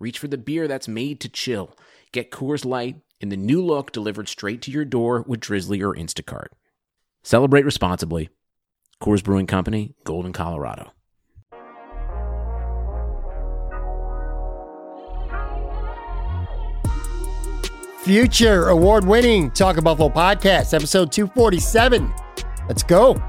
Reach for the beer that's made to chill. Get Coors Light in the new look delivered straight to your door with Drizzly or Instacart. Celebrate responsibly. Coors Brewing Company, Golden, Colorado. Future award winning Talk Buffalo podcast, episode 247. Let's go.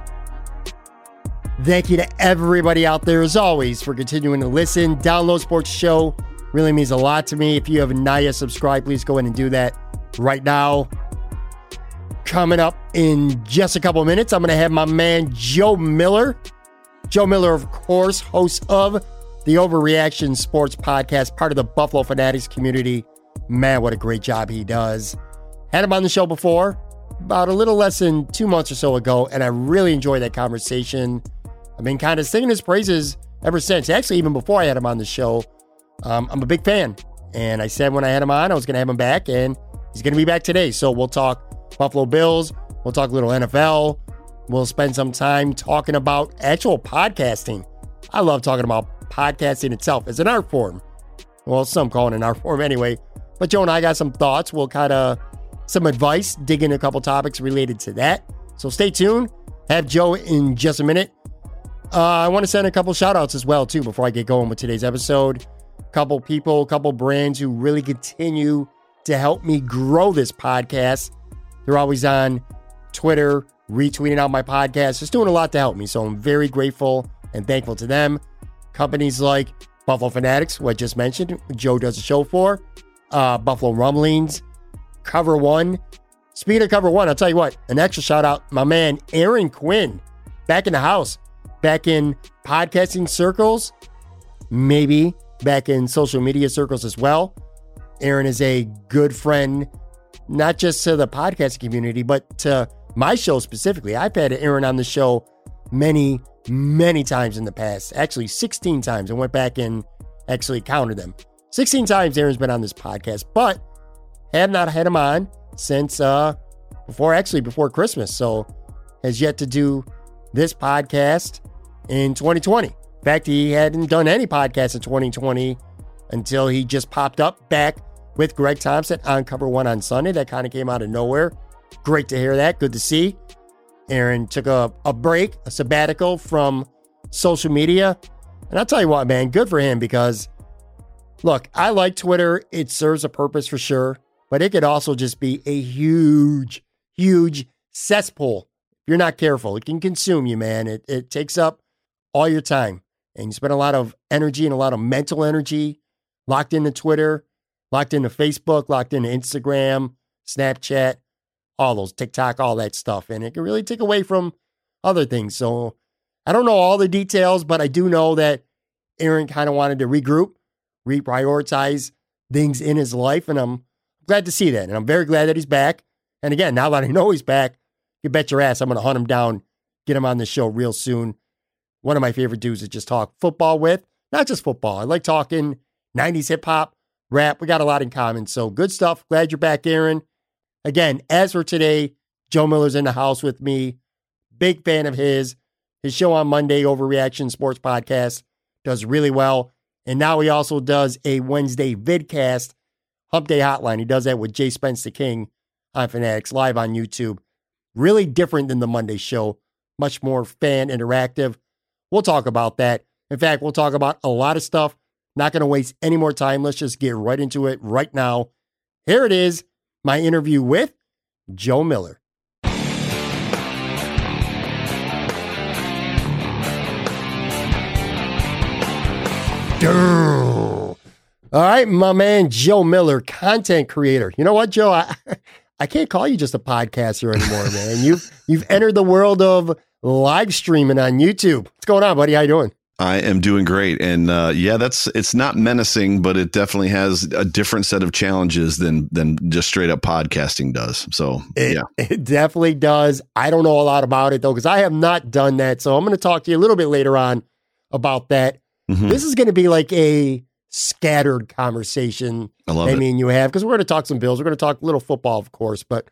Thank you to everybody out there, as always, for continuing to listen, download Sports Show Really means a lot to me. If you have not yet subscribed, please go in and do that right now. Coming up in just a couple minutes, I'm going to have my man Joe Miller. Joe Miller, of course, host of the Overreaction Sports Podcast, part of the Buffalo Fanatics community. Man, what a great job he does. Had him on the show before, about a little less than two months or so ago, and I really enjoyed that conversation. I've been kind of singing his praises ever since. Actually, even before I had him on the show, um, I'm a big fan. And I said when I had him on, I was going to have him back, and he's going to be back today. So we'll talk Buffalo Bills. We'll talk a little NFL. We'll spend some time talking about actual podcasting. I love talking about podcasting itself as an art form. Well, some call it an art form anyway. But Joe and I got some thoughts. We'll kind of some advice, dig into a couple topics related to that. So stay tuned. Have Joe in just a minute. Uh, I want to send a couple shout outs as well, too, before I get going with today's episode couple people, a couple brands who really continue to help me grow this podcast. They're always on Twitter, retweeting out my podcast, just doing a lot to help me. So I'm very grateful and thankful to them. Companies like Buffalo Fanatics, who I just mentioned, Joe does a show for, uh, Buffalo Rumblings, Cover One. Speaking of Cover One, I'll tell you what, an extra shout out, my man Aaron Quinn, back in the house, back in podcasting circles, maybe back in social media circles as well. Aaron is a good friend, not just to the podcast community, but to my show specifically. I've had Aaron on the show many, many times in the past, actually 16 times. I went back and actually counted them. 16 times Aaron's been on this podcast, but have not had him on since uh before actually before Christmas. So has yet to do this podcast in 2020. In fact, he hadn't done any podcasts in 2020 until he just popped up back with Greg Thompson on Cover One on Sunday. That kind of came out of nowhere. Great to hear that. Good to see. Aaron took a, a break, a sabbatical from social media. And I'll tell you what, man, good for him because look, I like Twitter. It serves a purpose for sure, but it could also just be a huge, huge cesspool. If you're not careful, it can consume you, man. It, it takes up all your time and you spend a lot of energy and a lot of mental energy locked into Twitter, locked into Facebook, locked into Instagram, Snapchat, all those TikTok, all that stuff. And it can really take away from other things. So I don't know all the details, but I do know that Aaron kind of wanted to regroup, reprioritize things in his life. And I'm glad to see that. And I'm very glad that he's back. And again, now that I know he's back, you bet your ass I'm going to hunt him down, get him on the show real soon one of my favorite dudes to just talk football with. Not just football. I like talking 90s hip hop, rap. We got a lot in common. So good stuff. Glad you're back, Aaron. Again, as for today, Joe Miller's in the house with me. Big fan of his. His show on Monday, Overreaction Sports Podcast, does really well. And now he also does a Wednesday vidcast, Hump Day Hotline. He does that with J Spence the King on Fanatics live on YouTube. Really different than the Monday show, much more fan interactive. We'll talk about that. In fact, we'll talk about a lot of stuff. Not going to waste any more time. Let's just get right into it right now. Here it is my interview with Joe Miller. All right, my man Joe Miller, content creator. You know what, Joe? I, I can't call you just a podcaster anymore, man. You've you've entered the world of live streaming on YouTube. What's going on, buddy? How you doing? I am doing great, and uh, yeah, that's it's not menacing, but it definitely has a different set of challenges than than just straight up podcasting does. So It, yeah, it definitely does. I don't know a lot about it though, because I have not done that. So I'm going to talk to you a little bit later on about that. Mhm. This is going to be like a scattered conversation. I love I mean, you have because we're going to talk some Bills. We're going to talk a little football, of course, but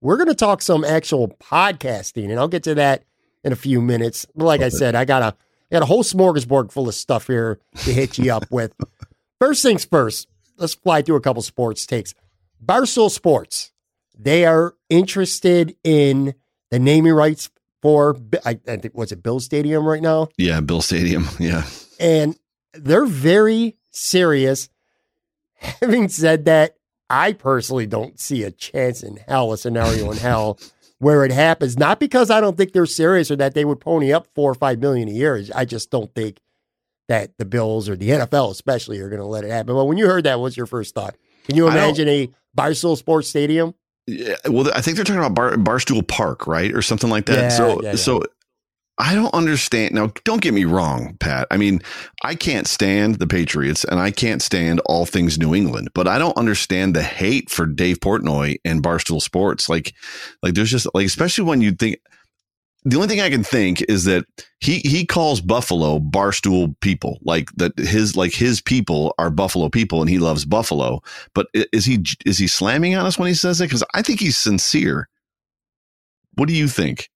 we're going to talk some actual podcasting, and I'll get to that in a few minutes. But like I said, I got a I got a whole smorgasbord full of stuff here to hit you up with. First things first, let's fly through a couple sports takes. Barstool Sports, they are interested in the naming rights for I, I think was it Bills Stadium right now, yeah, Bills Stadium. Yeah, and they're very serious. Having said that, I personally don't see a chance in hell, a scenario in hell where it happens. Not because I don't think they're serious or that they would pony up four or five million a year. I just don't think that the Bills or the NFL especially are going to let it happen. But when you heard that, what's your first thought? Can you imagine a Barstool Sports Stadium? Yeah, well, I think they're talking about Bar, Barstool Park, right, or something like that. Yeah, so, yeah, so I don't understand. Now, don't get me wrong, Pat. I mean, I can't stand the Patriots, and I can't stand all things New England. But I don't understand the hate for Dave Portnoy and Barstool Sports. Like, like there's just like, especially when you think. The only thing I can think is that he he calls Buffalo Barstool people, like that his like his people are Buffalo people, and he loves Buffalo. But is he is he slamming on us when he says it? Because I think he's sincere. What do you think?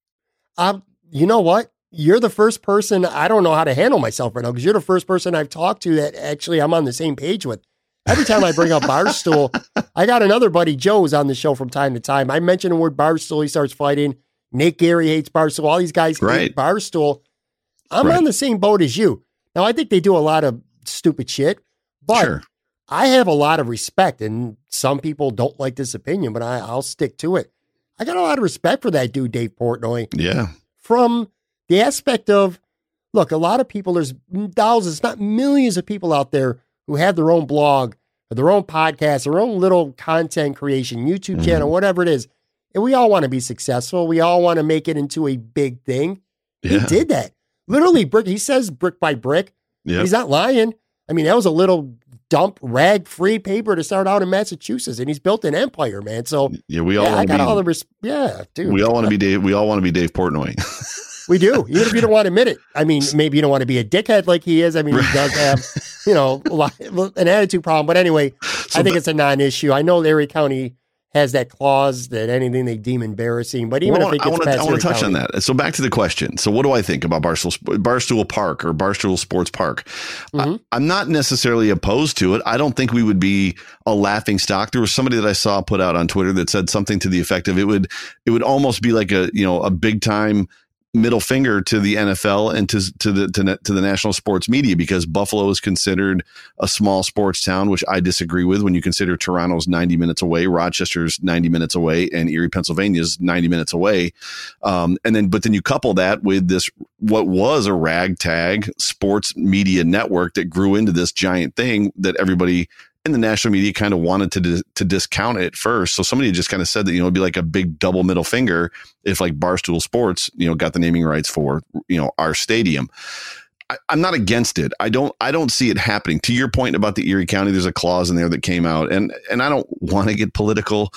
Um, you know what? You're the first person. I don't know how to handle myself right now because you're the first person I've talked to that actually I'm on the same page with. Every time I bring up Barstool, I got another buddy, Joe's on the show from time to time. I mention the word Barstool, he starts fighting. Nate Gary hates Barstool. All these guys Right. hate Barstool. I'm Right. on the same boat as you. Now, I think they do a lot of stupid shit, but sure. I have a lot of respect, and some people don't like this opinion, but I, I'll stick to it. I got a lot of respect for that dude, Dave Portnoy Yeah. From the aspect of look, a lot of people, there's thousands, not millions of people out there who have their own blog or their own podcast, their own little content creation, YouTube Mhm. channel, whatever it is. And we all want to be successful. We all want to make it into a big thing. He did that. Literally brick. He says brick by brick. Yeah. He's not lying. I mean, that was a little dump rag free paper to start out in Massachusetts, and he's built an empire, man. So Yeah. We all yeah, I want to got all the be. res- yeah, dude. We all want to be Dave. We all want to be Dave Portnoy. We do, even if you don't want to admit it. I mean, maybe you don't want to be a dickhead like he is. I mean, he does have, you know, a lot, an attitude problem. But anyway, So I think it's a non-issue. I know Erie County has that clause that anything they deem embarrassing, but even Well, if it I gets want to past I want to touch on that. So back to the question. So what do I think about Barstool Barstool Park or Barstool Sports Park? Mhm. I, am not necessarily opposed to it. I don't think we would be a laughing stock. There was somebody that I saw put out on Twitter that said something to the effect of it would it would almost be like a you know a big time middle finger to the NFL and to to the to, to the national sports media because Buffalo is considered a small sports town, which I disagree with. When you consider Toronto's 90 minutes away, Rochester's 90 minutes away, and Erie, Pennsylvania's 90 minutes away, um, and then but then you couple that with this what was a ragtag sports media network that grew into this giant thing that everybody in the national media kind of wanted to to discount it first. So somebody just kind of said that you know it'd be like a big double middle finger if like Barstool Sports you know got the naming rights for you know our stadium. I'm not against it. I don't. I don't see it happening. To your point about the Erie County, there's a clause in there that came out, and and I don't want to get political,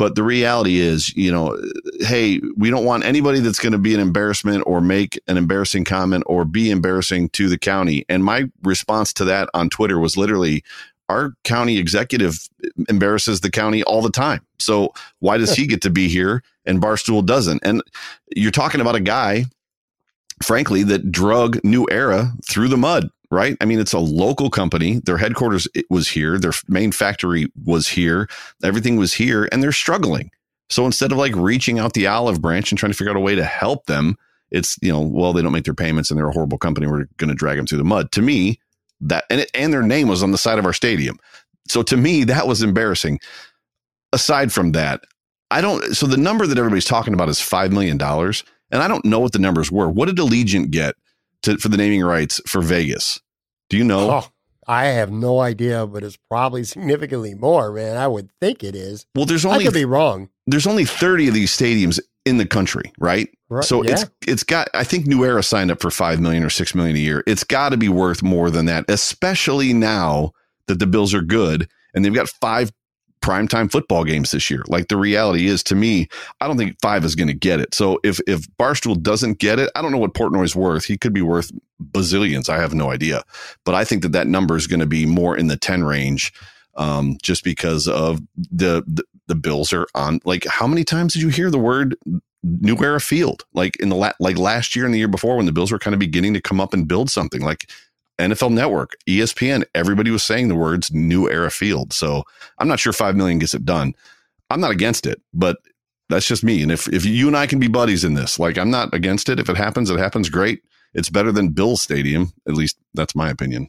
but the reality is, you know, hey, we don't want anybody that's going to be an embarrassment or make an embarrassing comment or be embarrassing to the county. And my response to that on Twitter was literally, our county executive embarrasses the county all the time. So why does he get to be here and Barstool doesn't? And you're talking about a guy, frankly, that drug New Era through the mud, right? I mean, it's a local company. Their headquarters was here. Their main factory was here. Everything was here, and they're struggling. So instead of like reaching out the olive branch and trying to figure out a way to help them, it's you know, well, they don't make their payments and they're a horrible company. We're going to drag them through the mud. To me, that and it, and their name was on the side of our stadium. So to me, that was embarrassing. Aside from that, I don't. So the number that everybody's talking about is five million dollars, and I don't know what the numbers were. What did Allegiant get to for the naming rights for Vegas? Do you know? Oh, I have no idea, but it's probably significantly more, man. I would think it is. Well, there's only I could be wrong. there's only 30 of these stadiums in the country, right? Right, So yeah. it's it's got I think New Era signed up for 5 million or 6 million a year. It's got to be worth more than that, especially now that the Bills are good and they've got five primetime football games this year. Like the reality is to me, I don't think 5 is going to get it. So if if Barstool doesn't get it, I don't know what Portnoy's worth. He could be worth bazillions. I have no idea. But I think that that number is going to be more in the 10 range um, just because of the, the the Bills are on. Like, how many times did you hear the word New Era Field? Like in the la- like last year and the year before, when the Bills were kind of beginning to come up and build something like NFL Network, ESPN, everybody was saying the words New Era Field. So I'm not sure five million gets it done. I'm not against it, but that's just me. And if if you and I can be buddies in this, like I'm not against it. If it happens, it happens. Great. It's better than Bills Stadium. At least that's my opinion.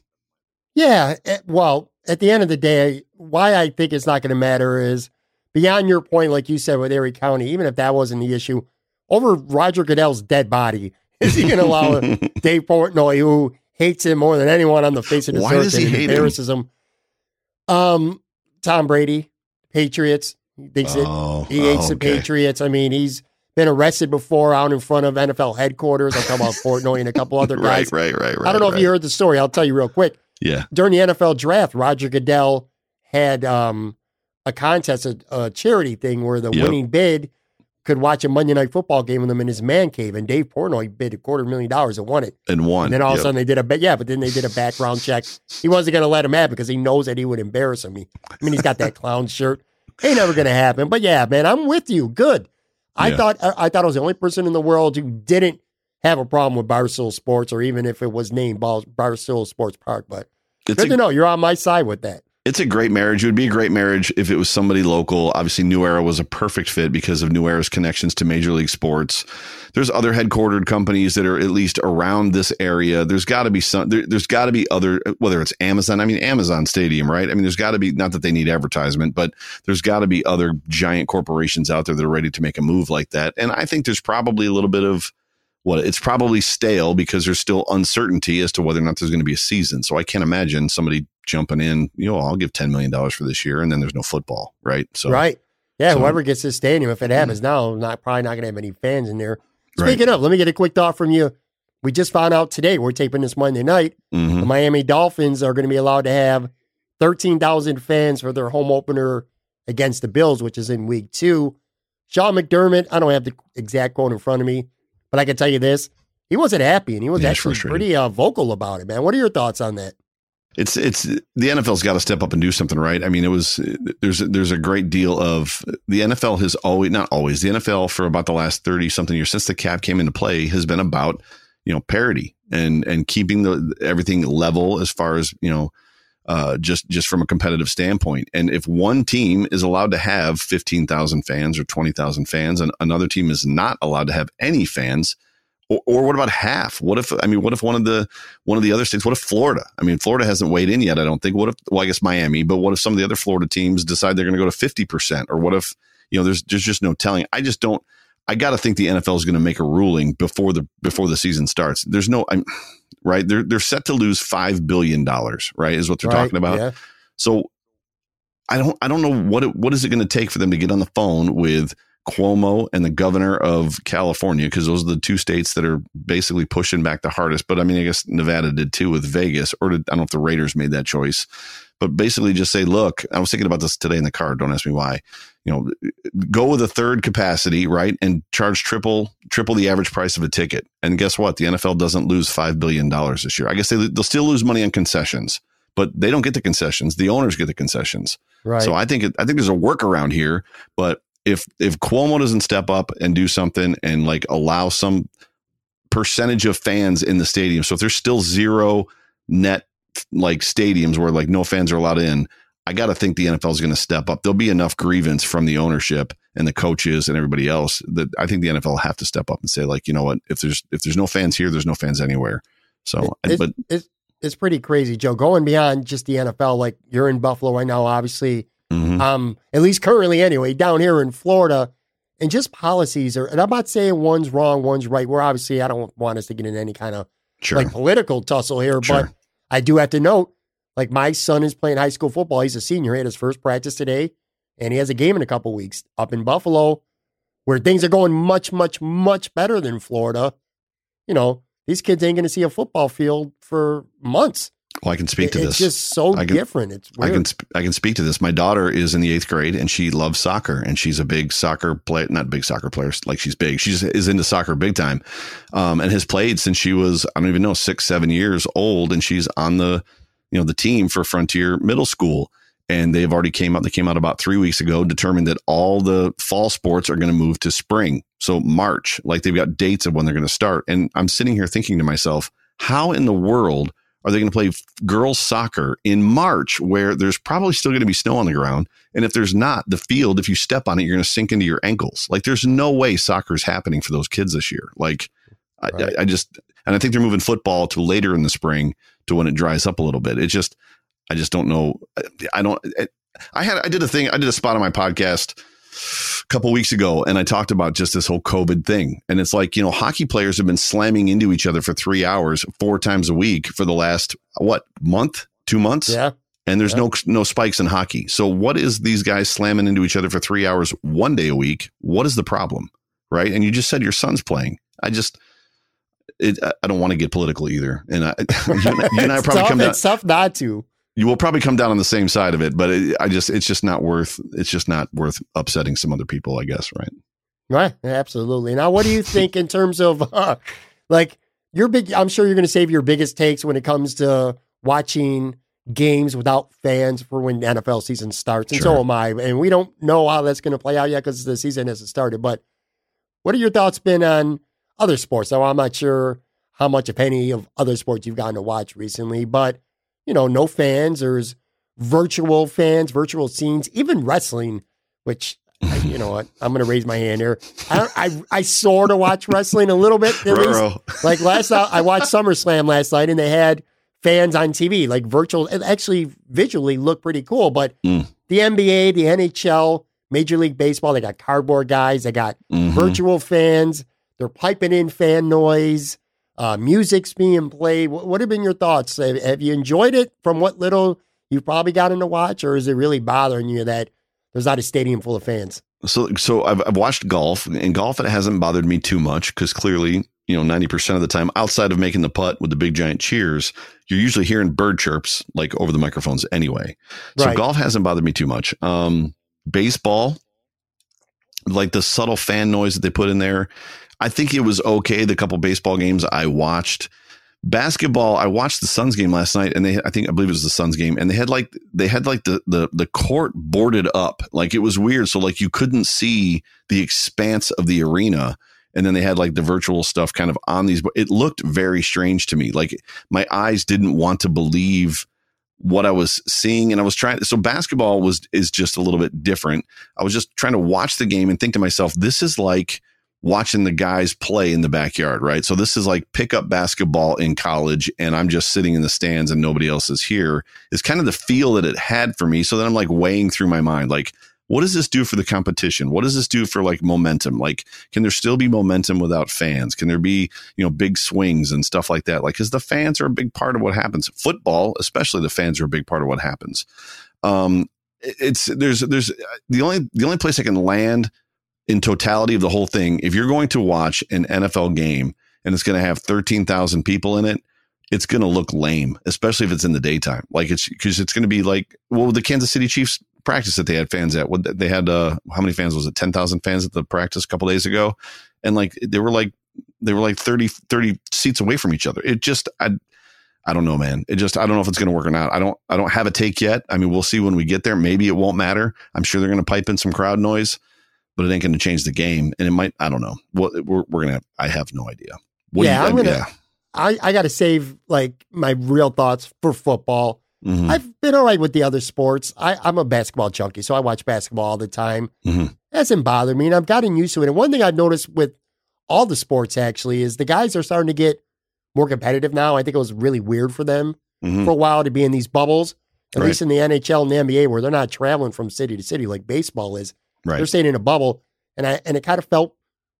Yeah. eh, Well, at the end of the day, why I think it's not going to matter is beyond your point, like you said with Erie County, even if that wasn't the issue, over Roger Goodell's dead body, is he going to allow Dave Portnoy, who hates him more than anyone on the face of the Why earth, does he and hate him? embarrasses him? Um, Tom Brady, Patriots. He thinks it. Oh, He hates the okay. Patriots. I mean, he's been arrested before out in front of NFL headquarters. I'm talking about Portnoy and a couple other Right, guys. right, right, right. I don't know right. if you heard the story. I'll tell you real quick Yeah. during the NFL draft, Roger Goodell had um, a contest, a, a charity thing where the Yep. winning bid could watch a Monday night football game with him in his man cave. And Dave Portnoy bid a quarter million dollars and won it. And won. And then all of a sudden they did a bet. Yeah, but then they did a background check. He wasn't going to let him have because he knows that he would embarrass him. He, I mean, he's got that clown shirt. Ain't never going to happen. But yeah, man, I'm with you. Good. I Yeah. thought I, I thought I was the only person in the world who didn't have a problem with Barstool Sports, or even if it was named Bar- Barstool Sports Park. But It's good a to know you're on my side with that. It's a great marriage. It would be a great marriage if it was somebody local. Obviously, New Era was a perfect fit because of New Era's connections to Major League Sports. There's other headquartered companies that are at least around this area. There's got to be some. There, there's got to be other, whether it's Amazon. I mean, Amazon Stadium, right? I mean, there's got to be not that they need advertisement, but there's got to be other giant corporations out there that are ready to make a move like that. And I think there's probably a little bit of what it's probably stale because there's still uncertainty as to whether or not there's going to be a season. So I can't imagine somebody jumping in, you know, I'll give $10 million for this year and then there's no football, right? So, right. Yeah, so- whoever gets this stadium, if it happens now, not probably not going to have any fans in there. Right. Speaking of, let me get a quick thought from you. We just found out today, we're taping this Monday night, mhm. the Miami Dolphins are going to be allowed to have 13,000 fans for their home opener against the Bills, which is in week two. Sean McDermott, I don't have the exact quote in front of me, but I can tell you this. He wasn't happy and he was Yeah, actually pretty uh, vocal about it, man. What are your thoughts on that? it's, it's the NFL's got to step up and do something, right? I mean, it was, there's, there's a great deal of the NFL has always, not always, the NFL for about the last 30 something years since the cap came into play has been about, you know, parity and, and keeping the, everything level as far as, you know, uh, just just from a competitive standpoint. And if one team is allowed to have fifteen thousand fans or twenty thousand fans, and another team is not allowed to have any fans, or, or what about half? What if I mean, what if one of the one of the other states? What if Florida? I mean, Florida hasn't weighed in yet. I don't think. What if? Well, I guess Miami. But what if some of the other Florida teams decide they're going to go to fifty percent? Or what if you know? There's there's just no telling. I just don't. I got to think the NFL is going to make a ruling before the before the season starts. There's no. I'm right. They're they're set to lose five billion dollars. Right, is what they're Right? talking about. Yeah. So I don't I don't know what it, what is it going to take for them to get on the phone with Cuomo and the governor of California because those are the two states that are basically pushing back the hardest. But I mean, I guess Nevada did too with Vegas, or did, I don't know if the Raiders made that choice. But basically, just say, look, I was thinking about this today in the car. Don't ask me why. You know, go with a third capacity, right, and charge triple triple the average price of a ticket. And guess what? The NFL doesn't lose five billion dollars this year. I guess they, they'll still lose money on concessions, but they don't get the concessions. The owners get the concessions. Right. So I think it, I think there's a workaround here. But if if Cuomo doesn't step up and do something and like allow some percentage of fans in the stadium, so if there's still zero net like stadiums where like no fans are allowed in, I got to think the NFL is going to step up. There'll be enough grievance from the ownership and the coaches and everybody else that I think the NFL will have to step up and say like, you know what, if there's if there's no fans here, there's no fans anywhere. So, It's, but it's, it's pretty crazy, Joe. Going beyond just the NFL, like you're in Buffalo right now, obviously. mhm. Um, at least currently, anyway. Down here in Florida, and just policies are. And I'm not saying one's wrong, one's right. We're obviously, I don't want us to get in any kind of sure, like political tussle here, but I do have to note, like my son is playing high school football. He's a senior. He had his first practice today, and he has a game in a couple weeks up in Buffalo. where things are going much, much, much better than Florida, you know, these kids ain't going to see a football field for months. Well, I can speak to it's this. It's just so I can- different. It's I can sp- I can speak to this. My daughter is in the eighth grade and she loves soccer and she's a big soccer player, not big soccer player, like she's big. She just is into soccer big time, um, and has played since she was I don't even know six seven years old, and she's on the you know the team for Frontier Middle School. And they've already came out. They came out about three weeks ago, determined that all the fall sports are going to move to spring. So March, like they've got dates of when they're going to start. And I'm sitting here thinking to myself, how in the world are they going to play girls soccer in March where there's probably still going to be snow on the ground? And if there's not, the field, if you step on it, you're going to sink into your ankles. Like there's no way soccer is happening for those kids this year. Like Right. I, I just, and I think they're moving football to later in the spring to when it dries up a little bit. It just, I just don't know. I- I don't, I had, I did a thing, I did a spot on my podcast a couple weeks ago and I talked about just this whole COVID thing. And it's like, you know, hockey players have been slamming into each other for three hours, four times a week for the last, what, month, two months? yeah. and there's Yeah. no no spikes in hockey. So what is these guys slamming into each other for three hours one day a week? What is the problem, right? And you just said your son's playing. I just, it, I- I don't want to get political either, and I, you, and- you and I probably tough, come down. it's tough not to. You will probably come down on the same side of it, but it, I just, it's just not worth. It's just not worth upsetting some other people, I guess, right? Right. Absolutely. Now, what do you think in terms of uh, like your big? I'm sure you're going to save your biggest takes when it comes to watching games without fans for when NFL season starts, and Sure. so am I. And we don't know how that's going to play out yet because the season hasn't started. But what are your thoughts been on other sports? Now, I'm not sure how much, if any, of other sports you've gotten to watch recently, but you know, no fans. There's virtual fans, virtual scenes, even wrestling, which I- you know what? I'm going to raise my hand here. I I I sort of watch wrestling a little bit. At least. Like last night, I watched SummerSlam last night, and they had fans on TV, like virtual. It actually visually looked pretty cool. But Mm. the NBA, the NHL, Major League Baseball, they got cardboard guys, they got Mhm. virtual fans. They're piping in fan noise. Uh, music's being played. What, what have been your thoughts? Have, have you enjoyed it from what little you've probably gotten to watch, or is it really bothering you that there's not a stadium full of fans? So, so I've, I've watched golf, and golf it hasn't bothered me too much because clearly, you know, ninety percent of the time, outside of making the putt with the big giant cheers, you're usually hearing bird chirps like over the microphones anyway. So Right. golf hasn't bothered me too much. Um, baseball, like the subtle fan noise that they put in there, I think it was okay. The couple baseball games I watched. Basketball, I watched the Suns game last night, and they, I think, I believe it was the Suns game, and they had like, they had like the the the court boarded up, like it was weird. So like you couldn't see the expanse of the arena, and then they had like the virtual stuff kind of on these. But it looked very strange to me. Like my eyes didn't want to believe what I was seeing, and I was trying. So basketball was is just a little bit different. I was just trying to watch the game and think to myself, this is like watching the guys play in the backyard, right? So this is like pickup basketball in college, and I'm just sitting in the stands and nobody else is here. Is kind of the feel that it had for me. So then I'm like weighing through my mind, like, what does this do for the competition? What does this do for like momentum? Like, can there still be momentum without fans? Can there be, you know, big swings and stuff like that? Like, because the fans are a big part of what happens. Football, especially the fans are a big part of what happens. Um, it's there's there's the only the only place I can land in totality of the whole thing. If you're going to watch an NFL game and it's going to have thirteen thousand people in it, it's going to look lame, especially if it's in the daytime. Like it's because it's going to be like well, the Kansas City Chiefs practice that they had fans at. What they had? Uh, how many fans was it? Ten thousand fans at the practice a couple days ago, and like they were like they were like 30, 30 seats away from each other. It just I. I don't know, man. It just I don't know if it's going to work or not. I don't I don't have a take yet. I mean, we'll see when we get there. Maybe it won't matter. I'm sure they're going to pipe in some crowd noise, but it ain't going to change the game. And it might. I don't know. What we're we're gonna. I have no idea. What Yeah, you- I'm gonna- yeah. I, I got to save like my real thoughts for football. Mhm. I've been all right with the other sports. I, I'm a basketball junkie, so I watch basketball all the time. Mhm. It hasn't bother me, and I've gotten used to it. And one thing I've noticed with all the sports actually is the guys are starting to get more competitive now. I think it was really weird for them Mhm. for a while to be in these bubbles, at Right. least in the NHL and the NBA, where they're not traveling from city to city like baseball is. They're staying in a bubble, and I and it kind of felt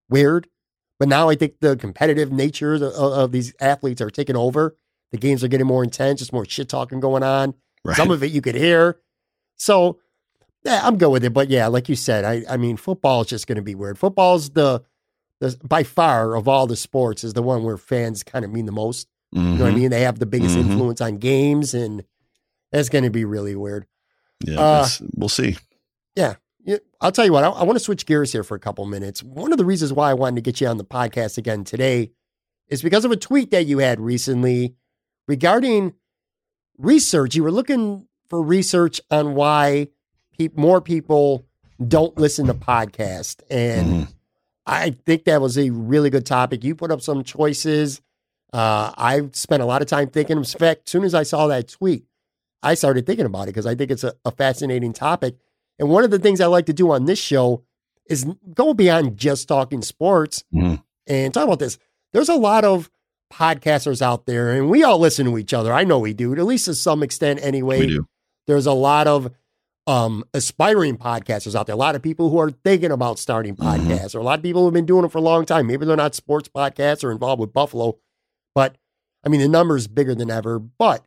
weird. But now I think the competitive nature of, of these athletes are taking over. The games are getting more intense. There's more shit talking going on. Right. Some of it you could hear. So Yeah, I'm good with it. But yeah, like you said, I, I mean, football is just going to be weird. Football's the, the, by far of all the sports, is the one where fans kind of mean the most. You know what I Mhm. mean? They have the biggest Mhm. influence on games, and that's going to be really weird. Yeah, Uh, we'll see. Yeah, I'll tell you what, I, I want to switch gears here for a couple minutes. One of the reasons why I wanted to get you on the podcast again today is because of a tweet that you had recently regarding research. You were looking for research on why pe- more people don't listen to podcasts. And Mhm. I think that was a really good topic. You put up some choices. Uh, I spent a lot of time thinking. In fact, as soon as I saw that tweet, I started thinking about it because I think it's a, a fascinating topic. And one of the things I like to do on this show is go beyond just talking sports Mhm. and talk about this. There's a lot of podcasters out there, and we all listen to each other. I know we do, at least to some extent anyway there's a lot of um, aspiring podcasters out there. A lot of people who are thinking about starting Mhm. podcasts, or a lot of people who've been doing it for a long time. Maybe they're not sports podcasts or involved with Buffalo, but I mean the number is bigger than ever. But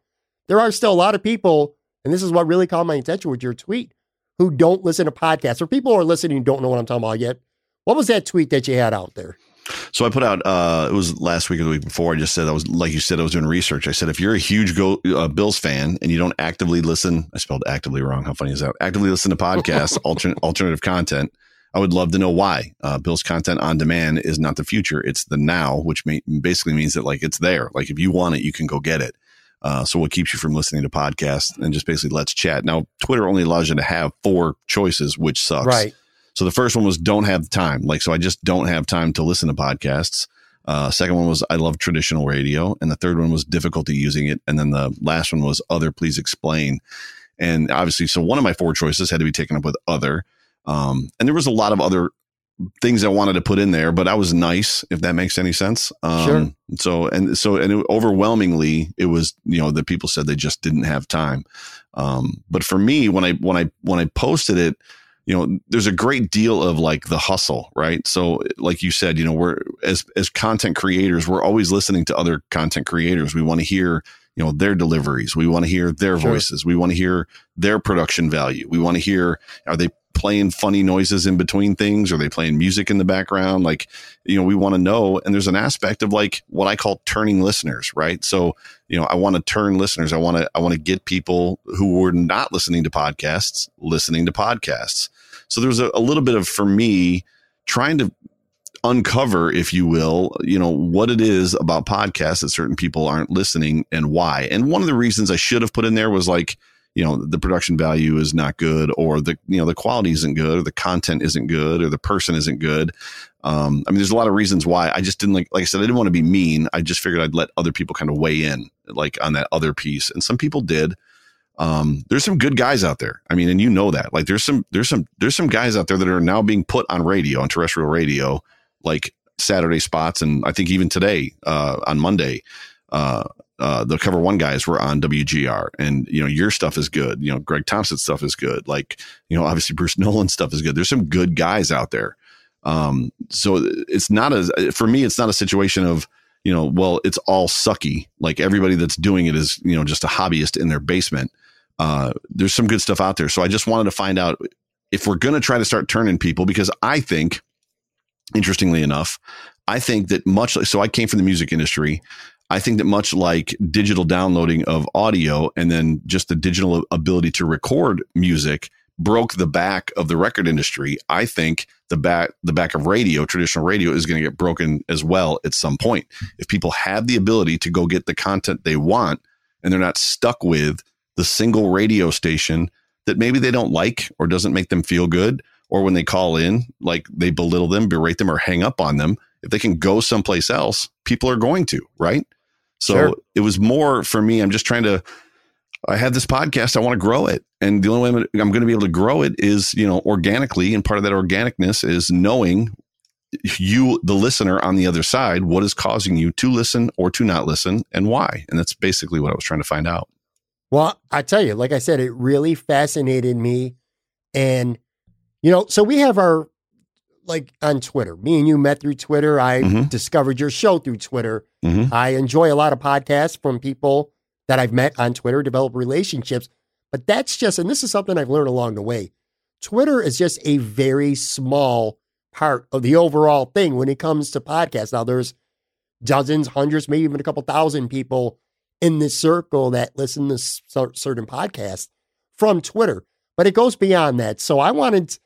there are still a lot of people, and this is what really caught my attention with your tweet, who don't listen to podcasts, or people who are listening and don't know what I'm talking about yet. What was that tweet that you had out there? So I put out. Uh, it was last week or the week before. I just said I was like you said. I was doing research. I said if you're a huge Go, uh, Bills fan and you don't actively listen, I spelled actively wrong. How funny is that? Actively listen to podcasts, alternate alternative content. I would love to know why. Uh, Bill's content on demand is not the future; it's the now, which may, basically means that like it's there. Like if you want it, you can go get it. Uh, so what keeps you from listening to podcasts and just basically let's chat. Now Twitter only allows you to have four choices, which sucks. Right. So the first one was don't have time. Like, so I just don't have time to listen to podcasts. Uh, second one was I love traditional radio. And the third one was difficulty using it. And then the last one was other, please explain. And obviously, so one of my four choices had to be taken up with other. Um, and there was a lot of other things I wanted to put in there, but I was nice, if that makes any sense. Um, Sure. So, and so, and it, overwhelmingly, it was, you know, that people said they just didn't have time. Um, but for me, when I, when I, when I posted it, you know, there's a great deal of like the hustle, right? So, like you said, you know, we're as as content creators, we're always listening to other content creators. We want to hear, you know, their deliveries. We want to hear their Sure. voices. We want to hear their production value. We want to hear are they playing funny noises in between things? Are they playing music in the background? Like, you know, we want to know. And there's an aspect of like what I call turning listeners, right? So, you know, I want to turn listeners. I want to I want to get people who were not listening to podcasts listening to podcasts. So there was a, a little bit of for me trying to uncover, if you will, you know, what it is about podcasts that certain people aren't listening and why. And one of the reasons I should have put in there was like, you know, the production value is not good or the, you know, the quality isn't good or the content isn't good or the person isn't good. Um, I mean, there's a lot of reasons why I just didn't like, like I said, I didn't want to be mean. I just figured I'd let other people kind of weigh in like on that other piece. And some people did um, there's some good guys out there. I mean, and you know that. Like, there's some, there's some, there's some guys out there that are now being put on radio, on terrestrial radio, like Saturday spots, and I think even today, uh, on Monday, uh, uh, the cover one guys were on WGR, and you know your stuff is good. You know Greg Thompson's stuff is good. Like you know, obviously Bruce Nolan's stuff is good. There's some good guys out there. Um, so it's not as for me, it's not a situation of you know, well, it's all sucky. Like everybody that's doing it is you know just a hobbyist in their basement uh, there's some good stuff out there. So I just wanted to find out if we're going to try to start turning people, because I think, interestingly enough, I think that much like, so I came from the music industry. I think that much like digital downloading of audio and then just the digital ability to record music broke the back of the record industry. I think the back the back of radio, traditional radio, is going to get broken as well at some point. If people have the ability to go get the content they want and they're not stuck with the single radio station that maybe they don't like or doesn't make them feel good, or when they call in, like they belittle them, berate them, or hang up on them. If they can go someplace else, people are going to, right? So Sure. it was more for me. I'm just trying to. I have this podcast. I want to grow it, and the only way I'm- I'm going to be able to grow it is, you know, organically. And part of that organicness is knowing you, the listener on the other side, what is causing you to listen or to not listen, and why. And that's basically what I was trying to find out. Well, I tell you, like I said, it really fascinated me. And, you know, so we have our, like on Twitter, me and you met through Twitter. I Mhm. discovered your show through Twitter. Mhm. I enjoy a lot of podcasts from people that I've met on Twitter, develop relationships. But that's just, and this is something I've learned along the way. Twitter is just a very small part of the overall thing when it comes to podcasts. Now, there's dozens, hundreds, maybe even a couple thousand people in this circle that listen to certain podcasts from Twitter, but it goes beyond that. So I wanted,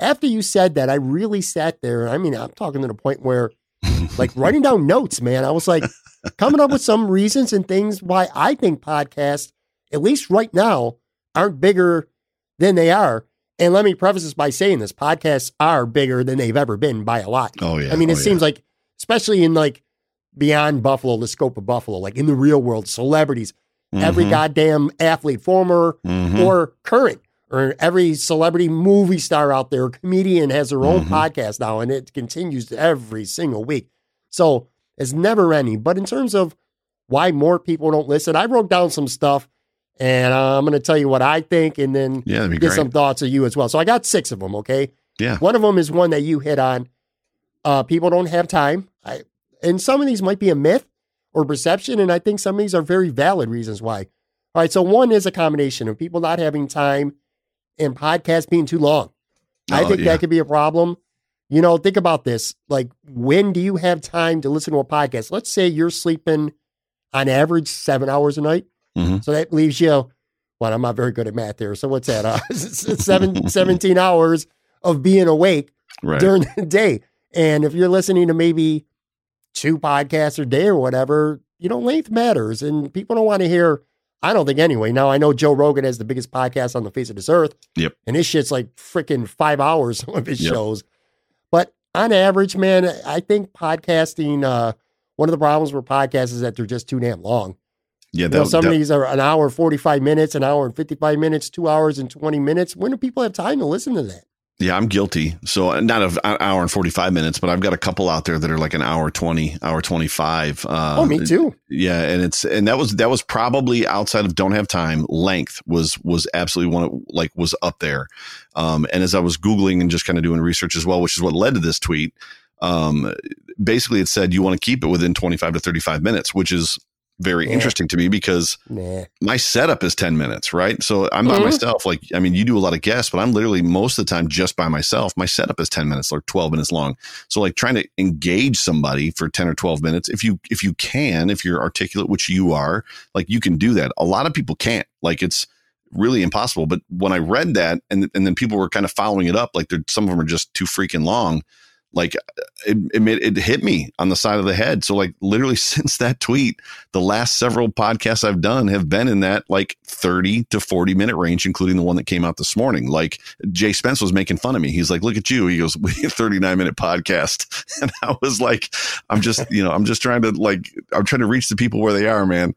after you said that, I really sat there. I mean, I'm talking to the point where, like, writing down notes, man. I was like, coming up with some reasons and things why I think podcasts, at least right now, aren't bigger than they are. And let me preface this by saying this podcasts are bigger than they've ever been by a lot. Oh, yeah. I mean, it oh, seems yeah. like, especially in like beyond Buffalo, the scope of Buffalo, like in the real world, celebrities, every Mhm. goddamn athlete, former Mhm. or current, or every celebrity movie star out there, comedian has their own Mhm. podcast now, and it continues every single week. So it's never ending. But in terms of why more people don't listen, I wrote down some stuff, and uh, I'm going to tell you what I think, and then yeah, get great. some thoughts of you as well. So I got six of them. Okay. Yeah. One of them is one that you hit on. Uh, people don't have time. I, and some of these might be a myth or perception. And I think some of these are very valid reasons why. All right. So one is a combination of people not having time and podcasts being too long. I Oh, think yeah. that could be a problem. You know, think about this. Like, when do you have time to listen to a podcast? Let's say you're sleeping on average seven hours a night. Mhm. So that leaves you, well, I'm not very good at math there. So what's that? Uh, seven, 17 hours of being awake Right. during the day. And if you're listening to maybe two podcasts a day or whatever, you know, length matters. And people don't want to hear, I don't think anyway. Now, I know Joe Rogan has the biggest podcast on the face of this earth. Yep. And his shit's like freaking five hours, some of his Yep. shows. But on average, man, I think podcasting, uh, one of the problems with podcasts is that they're just too damn long. yeah, You know, some that- of these are an hour, 45 minutes, an hour and 55 minutes, two hours and 20 minutes. When do people have time to listen to that? Yeah, I'm guilty. So not of an hour and 45 minutes, but I've got a couple out there that are like an hour 20, hour 25. Uh, oh, me too. Yeah. And it's, and that was, that was probably outside of don't have time. Length was, was absolutely one of like was up there. Um, and as I was Googling and just kind of doing research as well, which is what led to this tweet, um, basically it said you want to keep it within 25 to 35 minutes, which is very Yeah. interesting to me because Nah. my setup is 10 minutes, right? So I'm by Mhm. myself. Like, I mean, you do a lot of guests, but I'm literally most of the time just by myself. My setup is 10 minutes or 12 minutes long. So like trying to engage somebody for 10 or 12 minutes, if you, if you can, if you're articulate, which you are, like you can do that. A lot of people can't. Like it's really impossible. But when I read that and, and then people were kind of following it up, like they're, some of them are just too freaking long. Like it, it made, it hit me on the side of the head. So like literally since that tweet, the last several podcasts I've done have been in that like 30 to 40 minute range, including the one that came out this morning. Like J Spence was making fun of me. He's like, look at you. He goes, we have 39 minute podcast. And I was like, I'm just, you know, I'm just trying to like, I'm trying to reach the people where they are, man.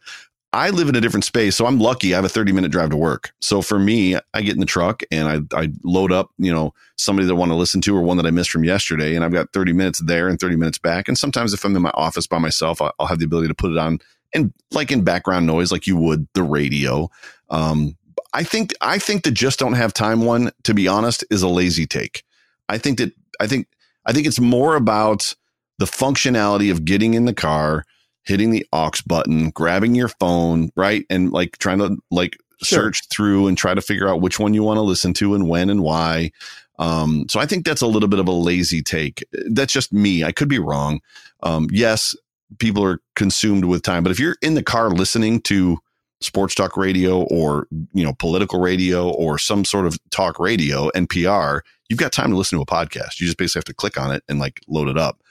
I live in a different space. So I'm lucky. I have a 30 minute drive to work. So for me, I get in the truck and I, I load up, you know, somebody that I want to listen to or one that I missed from yesterday. And I've got 30 minutes there and 30 minutes back. And sometimes if I'm in my office by myself, I'll, have the ability to put it on and like in background noise, like you would the radio. Um, I think, I think the just don't have time one, to be honest, is a lazy take. I think that, I think, I think it's more about the functionality of getting in the car, hitting the aux button, grabbing your phone, right? And like trying to like Sure. search through and try to figure out which one you want to listen to and when and why. Um, so I think that's a little bit of a lazy take. That's just me. I could be wrong. Um, yes, people are consumed with time, but if you're in the car listening to sports talk radio or, you know, political radio or some sort of talk radio, NPR, you've got time to listen to a podcast. You just basically have to click on it and like load it up.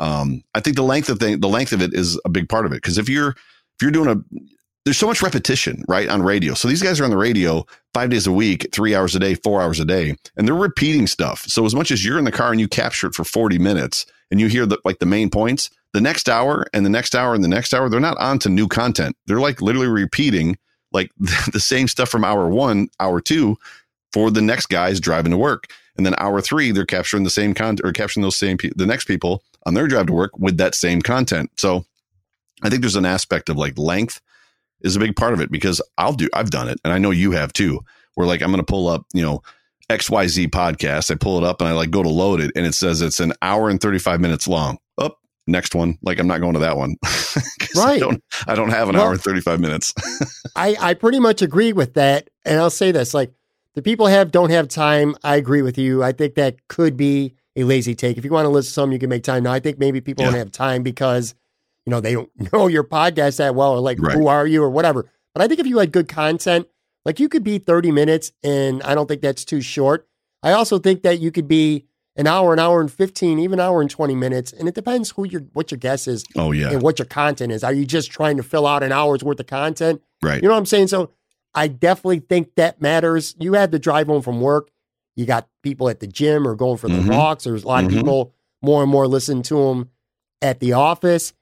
Um, I think the length of thing, the length of it is a big part of it. Cause if you're, if you're doing a, there's so much repetition, right? On radio. So these guys are on the radio five days a week, three hours a day, four hours a day, and they're repeating stuff. So as much as you're in the car and you capture it for 40 minutes and you hear the, like the main points, the next hour and the next hour and the next hour, they're not on to new content. They're like literally repeating like the same stuff from hour one, hour two for the next guys driving to work. And then hour three, they're capturing the same content or capturing those same, pe- the next people on their drive to work with that same content. So I think there's an aspect of like length is a big part of it because I'll do, I've done it. And I know you have too, where like, I'm going to pull up, you know, XYZ podcast. I pull it up and I like go to load it and it says it's an hour and 35 minutes long. Up next one. Like I'm not going to that one. 'Cause I Right. don't, I don't have an Well- hour and 35 minutes. I, I pretty much agree with that. And I'll say this like, the people have don't have time. I agree with you. I think that could be a lazy take. If you want to listen to some, you can make time. Now, I think maybe people Yeah. don't have time because you know they don't know your podcast that well, or like Right. who are you or whatever. But I think if you had good content, like you could be thirty minutes, and I don't think that's too short. I also think that you could be an hour, an hour and fifteen, even an hour and twenty minutes, and it depends who your what your guest is Oh yeah, and what your content is. Are you just trying to fill out an hour's worth of content? right. You know what I'm saying? So I definitely think that matters. You had to drive home from work. You got people at the gym or going for the Mhm. walks. There's a lot Mhm. of people more and more listening to them at the office.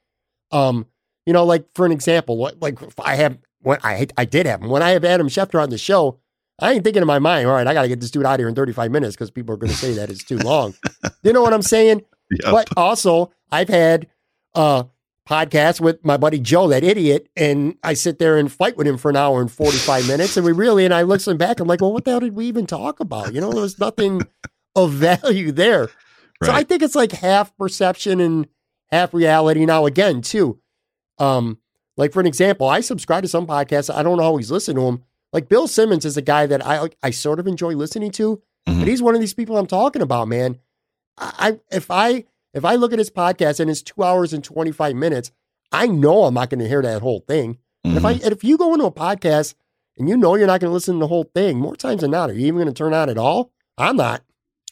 Um, you know, like for an example, what like if I have when I I did have him when I have Adam Schefter on the show. I ain't thinking in my mind, all right, I got to get this dude out of here in 35 minutes because people are going to say that it's too long. you know what I'm saying? Yep. But also, I've had uh podcasts with my buddy Joe, that idiot, and I sit there and fight with him for an hour and 45 minutes. And we really, and I listen back, I'm like, well, what the hell did we even talk about? You know, there was nothing of value there. So I think it's like half perception and half reality. Now, again, too, um, like for an example, I subscribe to some podcasts. I don't always listen to them. Like Bill Simmons is a guy that I I sort of enjoy listening to, Mhm. but he's one of these people I'm talking about, man. I- if I if I look at his podcast and it's two hours and 25 minutes, I know I'm not going to hear that whole thing. And if I Mhm. and if you go into a podcast and you know you're not going to listen to the whole thing, more times than not, are you even going to turn on at all? I'm not.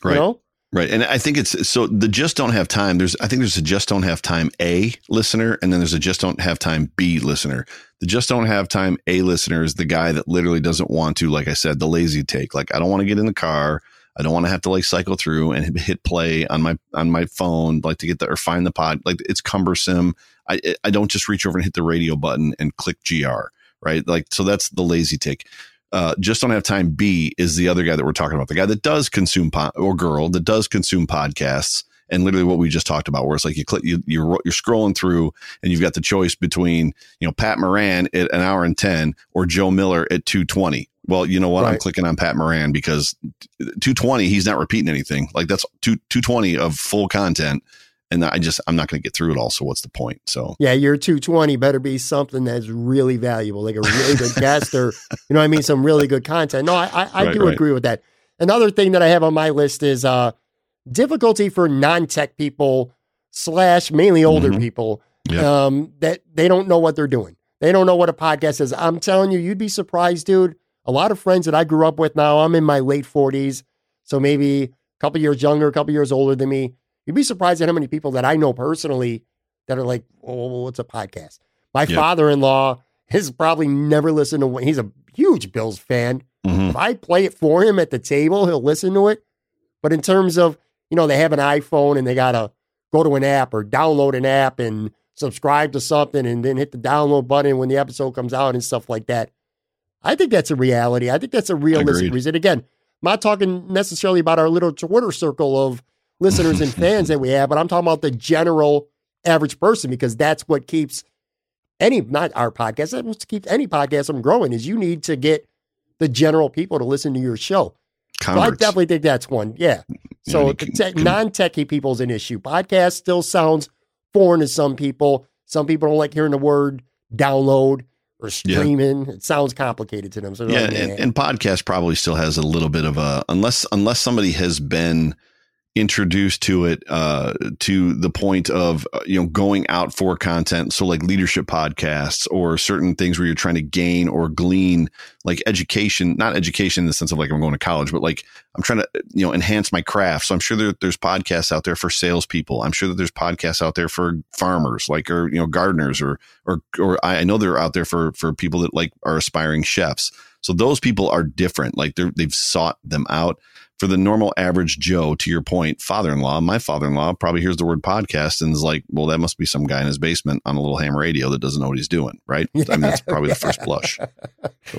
Right. You know? Right. And I think it's so the just don't have time. There's, I think there's a just don't have time A listener, and then there's a just don't have time B listener. The just don't have time A listener is the guy that literally doesn't want to, like I said, the lazy take. Like, I don't want to get in the car. I don't want to have to like cycle through and hit play on my on my phone, like to get the or find the pod. Like it's cumbersome. I I don't just reach over and hit the radio button and click GR. Right. Like so that's the lazy take uh, just don't have time. B is the other guy that we're talking about, the guy that does consume po- or girl that does consume podcasts, and literally what we just talked about, where it's like you click, you you're you're scrolling through, and you've got the choice between you know Pat Moran at an hour and ten or Joe Miller at two twenty. Well, you know what? I'm clicking on Pat Moran because 220, he's not repeating anything. Like that's two 220 of full content. And I just, I'm not going to get through it all. So what's the point? So Yeah, your 220 better be something that's really valuable, like a really good guest or, you know what I mean, some really good content. No, I, I, I Right, do right. agree with that. Another thing that I have on my list is uh, difficulty for non-tech people slash mainly older Mhm. people Yeah. um, that they don't know what they're doing. They don't know what a podcast is. I'm telling you, you'd be surprised, dude. A lot of friends that I grew up with now, I'm in my late 40s, so maybe a couple years younger, a couple years older than me. You'd be surprised at how many people that I know personally that are like, "Oh, what's a podcast?" My Yep. father-in-law has probably never listened to one. He's a huge Bills fan. mhm. If I play it for him at the table, he'll listen to it. But in terms of, you know, they have an iPhone and they got to go to an app or download an app and subscribe to something and then hit the download button when the episode comes out and stuff like that. I think that's a reality. I think that's a realistic Agreed. reason. Again, I'm not talking necessarily about our little Twitter circle of listeners and fans that we have, but I'm talking about the general average person because that's what keeps any, not our podcast, that's what keeps any podcast from growing is you need to get the general people to listen to your show. So I definitely think that's one. Yeah. So the can- non-techie people is an issue. Podcast still sounds foreign to some people. Some people don't like hearing the word download or streaming. It sounds complicated to them. So yeah, like, and, and podcast probably still has a little bit of a unless unless somebody has been introduced to it uh to the point of uh, you know going out for content so like leadership podcasts or certain things where you're trying to gain or glean like education not education in the sense of like i'm going to college but like i'm trying to you know enhance my craft so i'm sure there, there's podcasts out there for salespeople i'm sure that there's podcasts out there for farmers like or you know gardeners or or or i know they're out there for for people that like are aspiring chefs so those people are different. Like they've sought them out. For the normal average Joe, to your point, father-in-law, my father-in-law probably hears the word podcast and is like, well, that must be some guy in his basement on a little ham radio that doesn't know what he's doing. Right. I mean, that's probably the first blush. I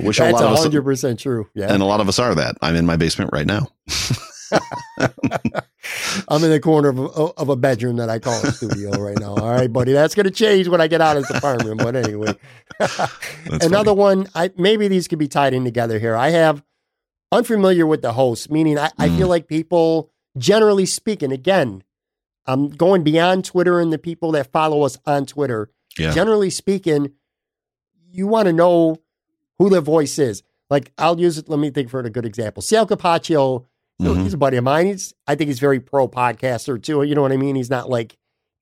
wish a that's lot of us, true. Yeah, and a lot of us are that. I'm in my basement right now. I'm in the corner of a, of a bedroom that I call a studio right now. All right, buddy, that's going to change when I get out of this apartment. But anyway, another funny. one. I maybe these could be tied in together here. I have unfamiliar with the host, meaning I, I Mm. feel like people, generally speaking, again, I'm going beyond Twitter and the people that follow us on Twitter. Yeah. Generally speaking, you want to know who the voice is. Like I'll use it. Let me think for a good example. Sal Capaccio, Mhm. he's a buddy of mine. He's I think he's very pro podcaster too. You know what I mean? He's not like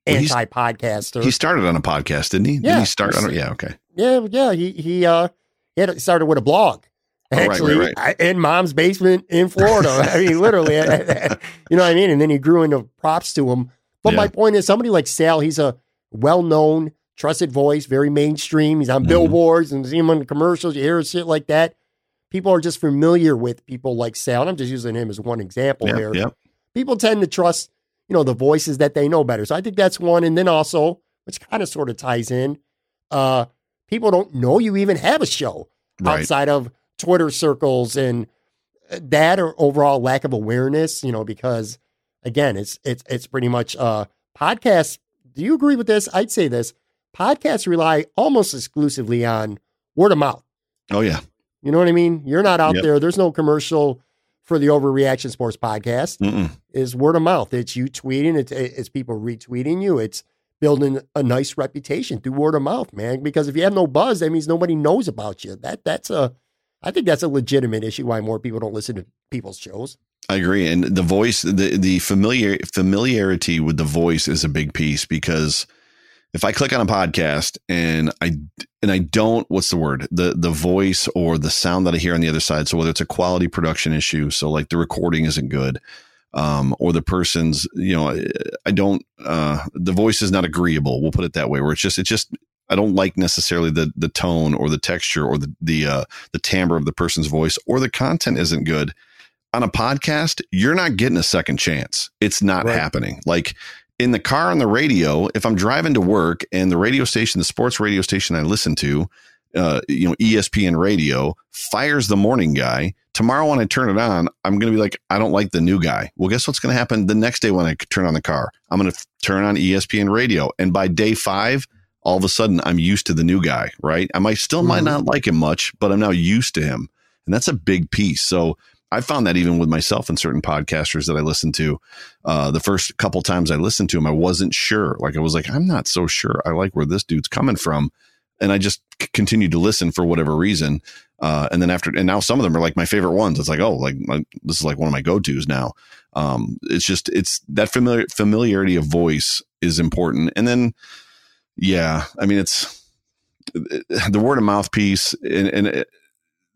anti podcaster. He started on a podcast, didn't he? Didn't Yeah. he start on? a- Yeah. Okay. Yeah, yeah. He he uh he had started with a blog. Oh, right, Actually, right, I- in mom's basement in Florida. I mean, literally, you know what I mean. And then he grew into props to him. But my point is, somebody like Sal, he's a well-known, trusted voice, very mainstream. He's on Mhm. billboards and see him on commercials. You hear shit like that. People are just familiar with people like Sal. And I'm just using him as one example Yeah. here Yeah. people tend to trust, you know, the voices that they know better. So I think that's one. And then also, which kind of sort of ties in, uh, people don't know you even have a show Right. outside of Twitter circles and uh, that or overall lack of awareness, you know, because again, it's it's it's pretty much uh podcasts. Do you agree with this? I'd say this. Podcasts rely almost exclusively on word of mouth. Oh yeah. You know what I mean? You're not out Yep. there. There's no commercial for the Overreaction Sports podcast Mm-mm. is word of mouth. It's you tweeting, it's, it's people retweeting you, it's building a nice reputation through word of mouth, man. Because if you have no buzz, that means nobody knows about you. That that's a, I think that's a legitimate issue why more people don't listen to people's shows. I agree, and the voice, the the familiar familiarity with the voice is a big piece because if I click on a podcast and I and I don't, what's the word? The the voice or the sound that I hear on the other side. So whether it's a quality production issue, so like the recording isn't good, um, or the person's, you know, I don't, uh, the voice is not agreeable. We'll put it that way. Where it's just, it's just. I don't like necessarily the the tone or the texture or the the uh, the timbre of the person's voice or the content isn't good on a podcast, you're not getting a second chance. It's not Right. happening. Like in the car on the radio, if I'm driving to work and the radio station, the sports radio station I listen to, uh, you know, ESPN radio fires the morning guy. Tomorrow when I turn it on, I'm going to be like, I don't like the new guy. Well, guess what's going to happen the next day when I turn on the car? I'm going to turn on ESPN radio. And by day five, all of a sudden I'm used to the new guy, right? I might still might Mhm. not like him much, but I'm now used to him. And that's a big piece. So I found that even with myself and certain podcasters that I listen to, uh, the first couple times I listened to him, I wasn't sure. Like I was like, I'm not so sure. I like where this dude's coming from, and I just c- continued to listen for whatever reason. Uh, and then after, and now some of them are like my favorite ones. It's like, oh, like, like this is like one of my go tos now. Um, it's just it's that familiar familiarity of voice is important, and then yeah, I mean it's the word of mouth piece, and, and it,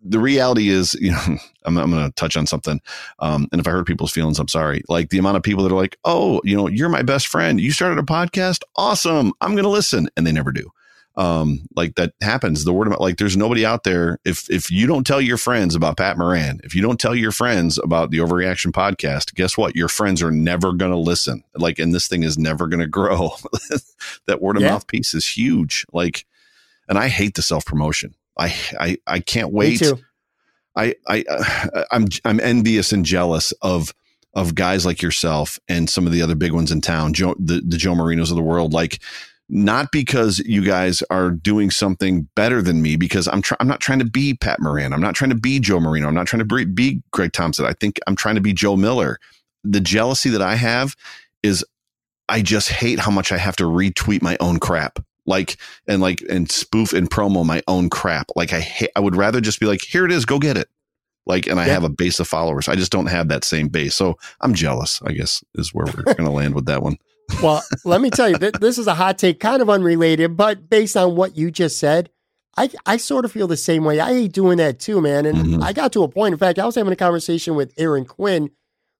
the reality is, you know, I'm, I'm going to touch on something. Um, and if I hurt people's feelings, I'm sorry. Like the amount of people that are like, oh, you know, you're my best friend. You started a podcast. Awesome. I'm going to listen. And they never do. Um, like that happens. The word about like, there's nobody out there. If, if you don't tell your friends about Pat Moran, if you don't tell your friends about the overreaction podcast, guess what? Your friends are never going to listen. Like, and this thing is never going to grow. that word of Yeah. mouth piece is huge. Like, and I hate the self promotion. I, I, I can't wait. I, I, uh, I'm, I'm envious and jealous of, of guys like yourself and some of the other big ones in town, Joe, the, the Joe Marinos of the world. Like, not because you guys are doing something better than me, because I'm I'm not trying to be Pat Moran. I'm not trying to be Joe Marino. I'm not trying to be, be Greg Thompson. I think I'm trying to be Joe Miller. The jealousy that I have is I just hate how much I have to retweet my own crap. Like and like and spoof and promo my own crap. Like I ha- I would rather just be like, here it is, go get it. Like, and I Yeah. have a base of followers. I just don't have that same base, so I'm jealous. I guess is where we're going to land with that one. Well, let me tell you, th- this is a hot take, kind of unrelated, but based on what you just said, I, I sort of feel the same way. I hate doing that too, man. And Mhm. I got to a point. In fact, I was having a conversation with Aaron Quinn,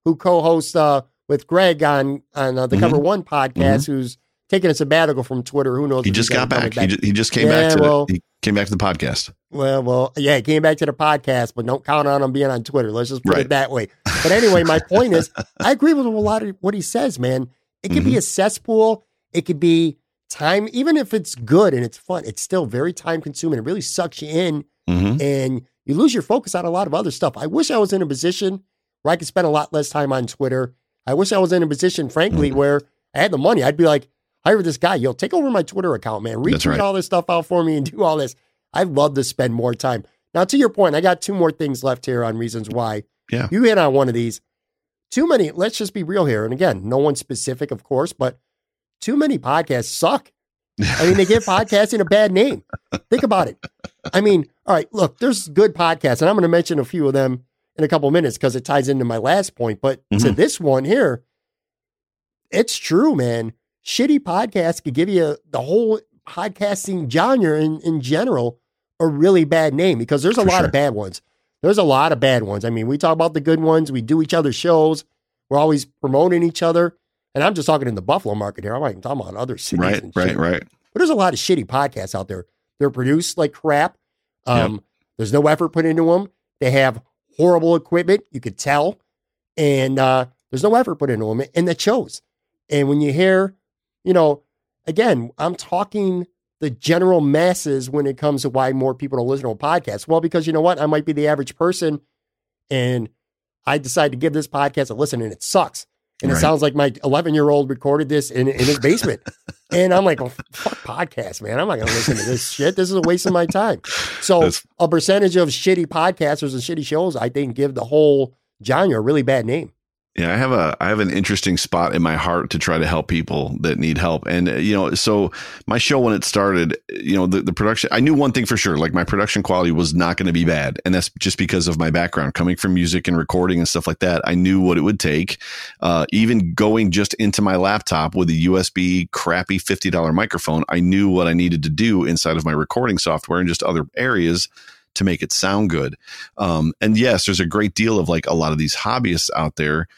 who co-hosts uh, with Greg on on uh, the Mhm. Cover One podcast, who's taking a sabbatical from Twitter. Who knows? He just got ever back. He, ju- he just came Yeah, back to well- the, he came back to the podcast. Well, well, yeah, he came back to the podcast, but don't count on him being on Twitter. Let's just put Right. it that way. But anyway, my point is, I agree with a lot of what he says, man. It could be a cesspool. It could be time, even if it's good and it's fun, it's still very time consuming. It really sucks you in hmm and you lose your focus on a lot of other stuff. I wish I was in a position where I could spend a lot less time on Twitter. I wish I was in a position, frankly, Mhm. where I had the money. I'd be like, hire this guy. Yo, take over my Twitter account, man. Retweet right. all this stuff out for me and do all this. I'd love to spend more time. Now, to your point, I got two more things left here on reasons why. Yeah. You hit on one of these. Too many, let's just be real here. And again, no one specific, of course, but too many podcasts suck. I mean, they give podcasting a bad name. Think about it. I mean, all right, look, there's good podcasts, and I'm going to mention a few of them in a couple of minutes because it ties into my last point. But to Mhm. this one here, it's true, man. Shitty podcasts could give you the whole podcasting genre in, in general a really bad name because there's a For lot sure. of bad ones. There's a lot of bad ones. I mean, we talk about the good ones. We do each other's shows. We're always promoting each other. And I'm just talking in the Buffalo market here. I'm not even talking about other cities. Right, right, shit. right. But there's a lot of shitty podcasts out there. They're produced like crap. Um, There's no effort put into them. They have horrible equipment. You could tell. And uh, there's no effort put into them. And that shows. And when you hear, you know, again, I'm talking the general masses when it comes to why more people don't listen to a podcast. Well, because you know what? I might be the average person and I decide to give this podcast a listen and it sucks. And it sounds like my 11 year old recorded this in, in his basement. and I'm like, well, fuck podcasts, man. I'm not going to listen to this shit. This is a waste of my time. So That's- a percentage of shitty podcasters and shitty shows, I think, give the whole genre a really bad name. Yeah, I have a I have an interesting spot in my heart to try to help people that need help. And uh, you know, so my show when it started, you know, the, the production I knew one thing for sure, like my production quality was not going to be bad. And that's just because of my background coming from music and recording and stuff like that. I knew what it would take. Uh, even going just into my laptop with a USB crappy $50 microphone, I knew what I needed to do inside of my recording software and just other areas to make it sound good. Um, and yes, there's a great deal of like a lot of these hobbyists out there,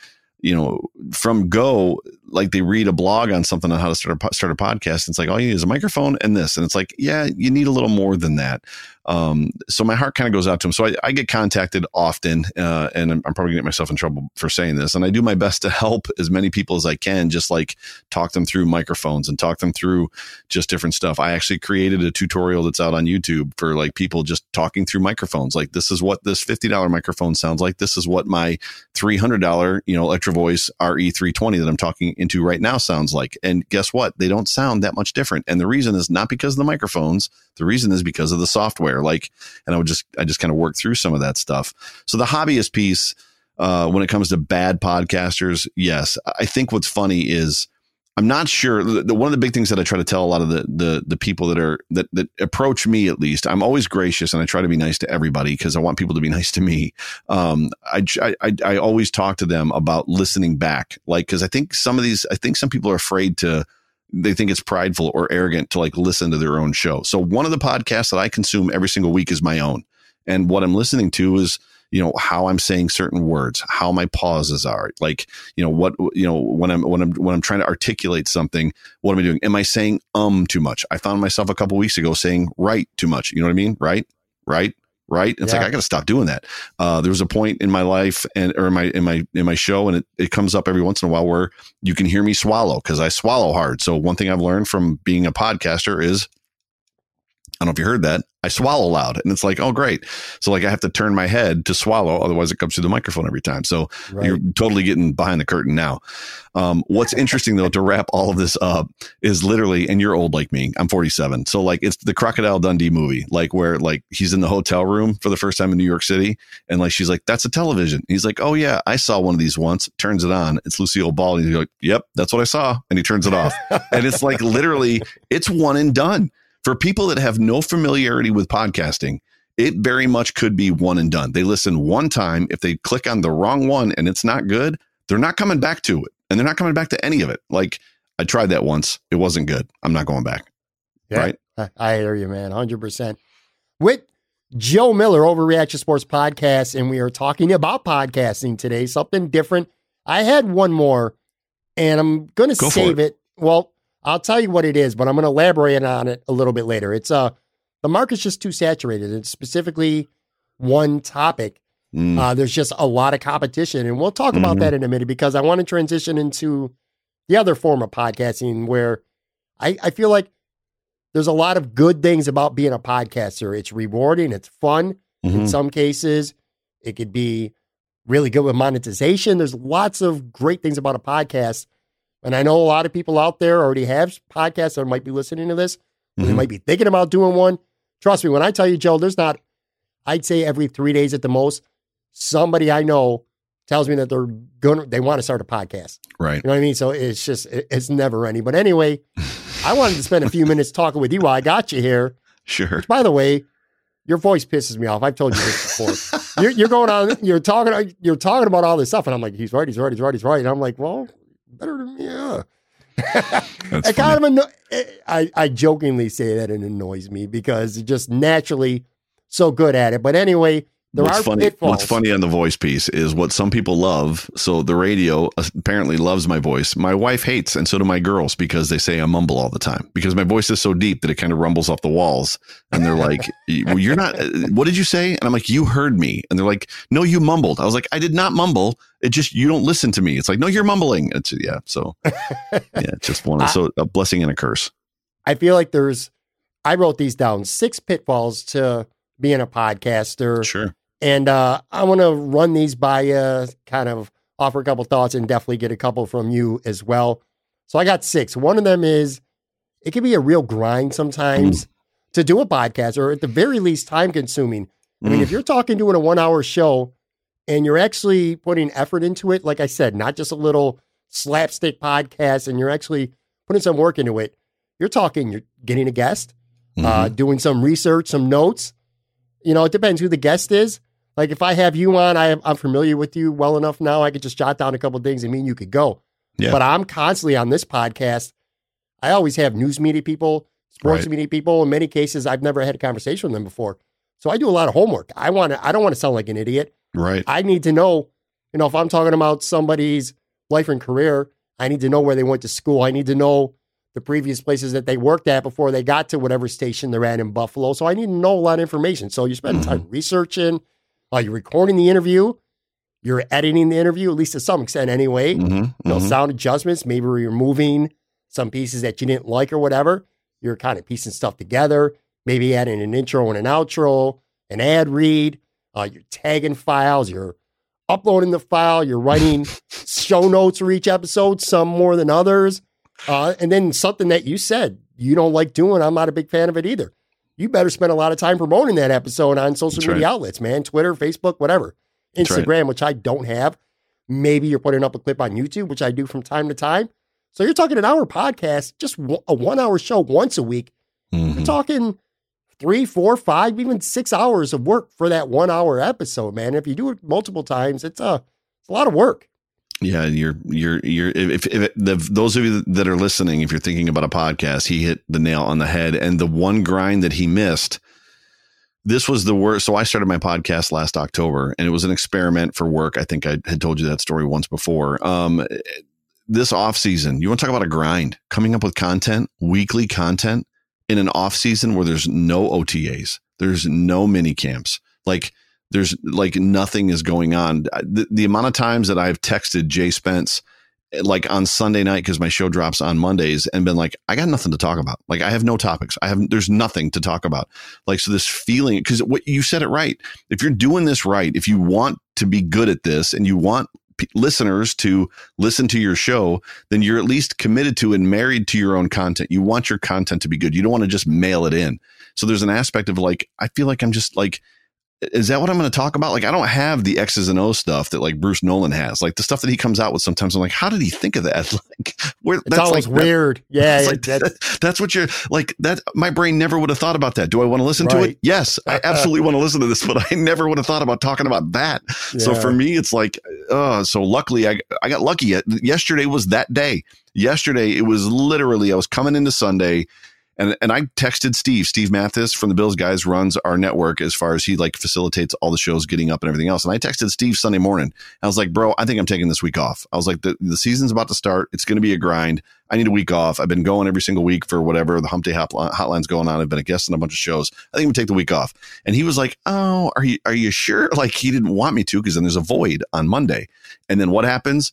you know, from go, like they read a blog on something on how to start a, start a podcast. And it's like, all you need is a microphone and this. And it's like, yeah, you need a little more than that. Um, so my heart kind of goes out to them. So I, I get contacted often, uh, and I'm, I'm probably gonna get myself in trouble for saying this. And I do my best to help as many people as I can, just like talk them through microphones and talk them through just different stuff. I actually created a tutorial that's out on YouTube for like people just talking through microphones. Like this is what this $50 microphone sounds like. This is what my $300, you know, Electro Voice RE320 that I'm talking into right now sounds like. And guess what? They don't sound that much different. And the reason is not because of the microphones. The reason is because of the software. Like, and I would just, I just kind of work through some of that stuff. So the hobbyist piece, uh, when it comes to bad podcasters, yes, I think what's funny is I'm not sure. The, one of the big things that I try to tell a lot of the the the people that are that that approach me at least, I'm always gracious and I try to be nice to everybody because I want people to be nice to me. Um, I I I always talk to them about listening back, like because I think some of these, I think some people are afraid to. They think it's prideful or arrogant to like listen to their own show. So one of the podcasts that I consume every single week is my own, and what I'm listening to is you know how I'm saying certain words, how my pauses are, like you know what you know when I'm when I'm when I'm trying to articulate something, what am I doing? Am I saying um too much? I found myself a couple weeks ago saying right too much. You know what I mean? Right, right, right. It's like I got to stop doing that. Uh, there was a point in my life and or in my in my in my show, and it, it comes up every once in a while where you can hear me swallow because I swallow hard. So one thing I've learned from being a podcaster is I don't know if you heard that. I swallow loud. And it's like, oh, great. So, like, I have to turn my head to swallow. Otherwise, it comes through the microphone every time. So, Right. you're totally getting behind the curtain now. Um, what's interesting, though, to wrap all of this up is literally, and you're old like me, I'm 47. So, like, it's the Crocodile Dundee movie, like, where, like, he's in the hotel room for the first time in New York City. And, like, she's like, that's a television. He's like, oh, yeah, I saw one of these once. Turns it on. It's Lucille Ball. And he's like, yep, that's what I saw. And he turns it off. and it's like, literally, it's one and done for people that have no familiarity with podcasting, it very much could be one and done. They listen one time. If they click on the wrong one and it's not good, they're not coming back to it. And they're not coming back to any of it. Like I tried that once. It wasn't good. I'm not going back. Yeah. Right. I, I hear you, man, hundred percent. With Joe Miller Overreaction Sports Podcast, and we are talking about podcasting today. Something different. I had one more, and I'm going to Go save it. Well, I'll tell you what it is, but I'm going to elaborate on it a little bit later. It's uh the market's just too saturated. It's specifically one topic. Mm, Uh, there's just a lot of competition, and we'll talk about Mhm. that in a minute because I want to transition into the other form of podcasting where I, I feel like there's a lot of good things about being a podcaster. It's rewarding, it's fun. In mhm. some cases, it could be really good with monetization. There's lots of great things about a podcast. And I know a lot of people out there already have podcasts that might be listening to this. or They mm-hmm. might be thinking about doing one. Trust me, when I tell you, Joe, there's not, I'd say every three days at the most, somebody I know tells me that they're going to, they want to start a podcast. Right. You know what I mean? So it's just, it's never ending. But anyway, I wanted to spend a few minutes talking with you while I got you here. Sure. By the way, your voice pisses me off. I've told you this before. you're, you're, going on, you're talking, you're talking about all this stuff, and I'm like, he's right, he's right, he's right, he's right. And I'm like, well, better than me, yeah. it kind of anno- I, I jokingly say that it annoys me because it's just naturally so good at it. But anyway, there what's are funny, pitfalls. What's funny on the voice piece is what some people love. So the radio apparently loves my voice. My wife hates, and so do my girls because they say I mumble all the time because my voice is so deep that it kind of rumbles off the walls. And they're like, well, "You're not. Uh, what did you say?" And I'm like, "You heard me." And they're like, "No, you mumbled." I was like, "I did not mumble. It just you don't listen to me." It's like, "No, you're mumbling." It's yeah. So yeah, just one. So a blessing and a curse. I feel like there's. I wrote these down. Six pitfalls to being a podcaster. Sure. And uh, I want to run these by you, kind of offer a couple thoughts, and definitely get a couple from you as well. So I got six. One of them is it can be a real grind sometimes mm. to do a podcast, or at the very least, time consuming. I mean, mm. if you're talking doing a one hour show and you're actually putting effort into it, like I said, not just a little slapstick podcast, and you're actually putting some work into it, you're talking, you're getting a guest, uh, mm-hmm. uh, doing some research, some notes. You know, it depends who the guest is. Like if I have you on, I, am familiar with you well enough now. I could just jot down a couple things and mean you could go. Yeah. But I'm constantly on this podcast. I always have news media people, sports right. media people. In many cases, I've never had a conversation with them before. So I do a lot of homework. I want to. I don't want to sound like an idiot. Right. I need to know. You know, if I'm talking about somebody's life and career, I need to know where they went to school. I need to know the previous places that they worked at before they got to whatever station they're at in Buffalo. So I need to know a lot of information. So you spend mm-hmm. time researching uh, you're recording the interview, you're editing the interview, at least to some extent anyway. Mm-hmm, you know, mm-hmm. sound adjustments, maybe you're moving some pieces that you didn't like or whatever. You're kind of piecing stuff together, maybe adding an intro and an outro, an ad read, uh, you're tagging files, you're uploading the file, you're writing show notes for each episode, some more than others. Uh, and then something that you said you don't like doing, I'm not a big fan of it either you better spend a lot of time promoting that episode on social That's media right. outlets, man. Twitter, Facebook, whatever. Instagram, right. which I don't have. Maybe you're putting up a clip on YouTube, which I do from time to time. So you're talking an hour podcast, just a one hour show once a week. Mm-hmm. You're talking three, four, five, even six hours of work for that one hour episode, man. If you do it multiple times, it's a, it's a lot of work. Yeah, you're you're you're if, if the, those of you that are listening, if you're thinking about a podcast, he hit the nail on the head. And the one grind that he missed, this was the worst. So I started my podcast last October, and it was an experiment for work. I think I had told you that story once before. Um, this off season, you want to talk about a grind? Coming up with content, weekly content in an off season where there's no OTAs, there's no mini camps, like there's like nothing is going on. The, the amount of times that I've texted J Spence, like on Sunday night, because my show drops on Mondays, and been like, I got nothing to talk about. Like I have no topics. I have there's nothing to talk about. Like so, this feeling because what you said it right. If you're doing this right, if you want to be good at this, and you want listeners to listen to your show, then you're at least committed to and married to your own content. You want your content to be good. You don't want to just mail it in. So there's an aspect of like, I feel like I'm just like is that what I'm going to talk about? Like, I don't have the X's and O's stuff that like Bruce Nolan has. Like the stuff that he comes out with sometimes, I'm like, how did he think of that? Like, where it's that's always like, weird. That, yeah, like, that, that's what you're like. That my brain never would have thought about that. Do I want to listen right. to it? Yes, I absolutely want to listen to this, but I never would have thought about talking about that. Yeah. So for me, it's like, uh, so luckily I I got lucky. Yesterday was that day. Yesterday it was literally I was coming into Sunday and and I texted Steve, Steve Mathis from the Bills guys runs our network as far as he like facilitates all the shows getting up and everything else. And I texted Steve Sunday morning. I was like, bro, I think I'm taking this week off. I was like, the, the season's about to start. It's going to be a grind. I need a week off. I've been going every single week for whatever the hump day hotline's going on. I've been a guest on a bunch of shows. I think I'm gonna take the week off. And he was like, Oh, are you, are you sure? Like he didn't want me to because then there's a void on Monday. And then what happens?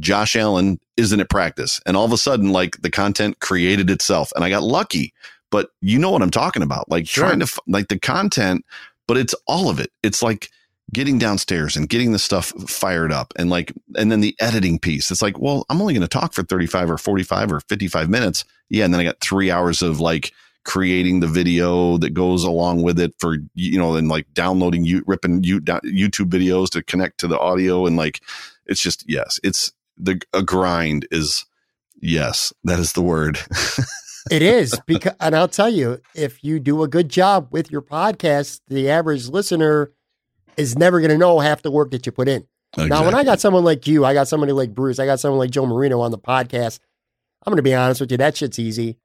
Josh Allen isn't at practice. And all of a sudden, like the content created itself. And I got lucky, but you know what I'm talking about. Like sure. trying to, like the content, but it's all of it. It's like getting downstairs and getting the stuff fired up and like, and then the editing piece. It's like, well, I'm only going to talk for 35 or 45 or 55 minutes. Yeah. And then I got three hours of like, creating the video that goes along with it for you know and like downloading you ripping you YouTube videos to connect to the audio and like it's just yes it's the a grind is yes, that is the word. it is because, and I'll tell you, if you do a good job with your podcast, the average listener is never going to know half the work that you put in. Exactly. Now, when I got someone like you, I got somebody like Bruce, I got someone like Joe Marino on the podcast. I'm going to be honest with you, that shit's easy.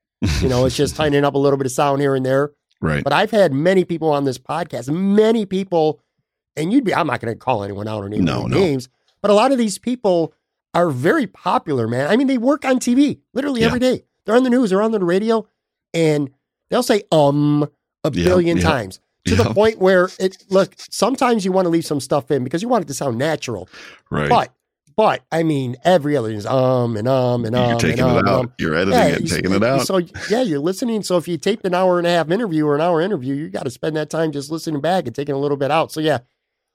You know, it's just tightening up a little bit of sound here and there. Right. But I've had many people on this podcast, many people, and you'd be, I'm not going to call anyone out or name no, no. names, but a lot of these people are very popular, man. I mean, they work on TV literally yeah. every day. They're on the news, they're on the radio, and they'll say um a billion times to the point where it look. Sometimes you want to leave some stuff in because you want it to sound natural, right? But but I mean, every other is um and um and um. You're taking and um, it out. Um. You're editing yeah, it, and taking it out. So yeah, you're listening. So if you taped an hour and a half interview or an hour interview, you got to spend that time just listening back and taking a little bit out. So yeah,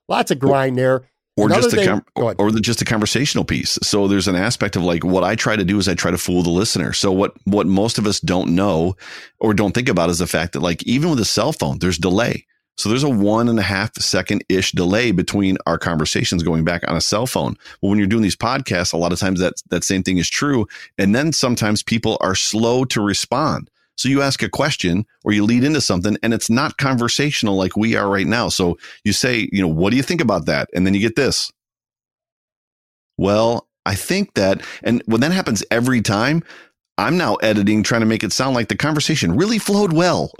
lots of grind there or Another just a com- or, or the, just a conversational piece. So there's an aspect of like what I try to do is I try to fool the listener. So what what most of us don't know or don't think about is the fact that like even with a cell phone, there's delay. So there's a one and a half second ish delay between our conversations going back on a cell phone. Well, when you're doing these podcasts, a lot of times that that same thing is true. And then sometimes people are slow to respond. So you ask a question or you lead into something and it's not conversational like we are right now. So you say, you know, what do you think about that? And then you get this. Well, I think that, and when that happens every time, I'm now editing, trying to make it sound like the conversation really flowed well.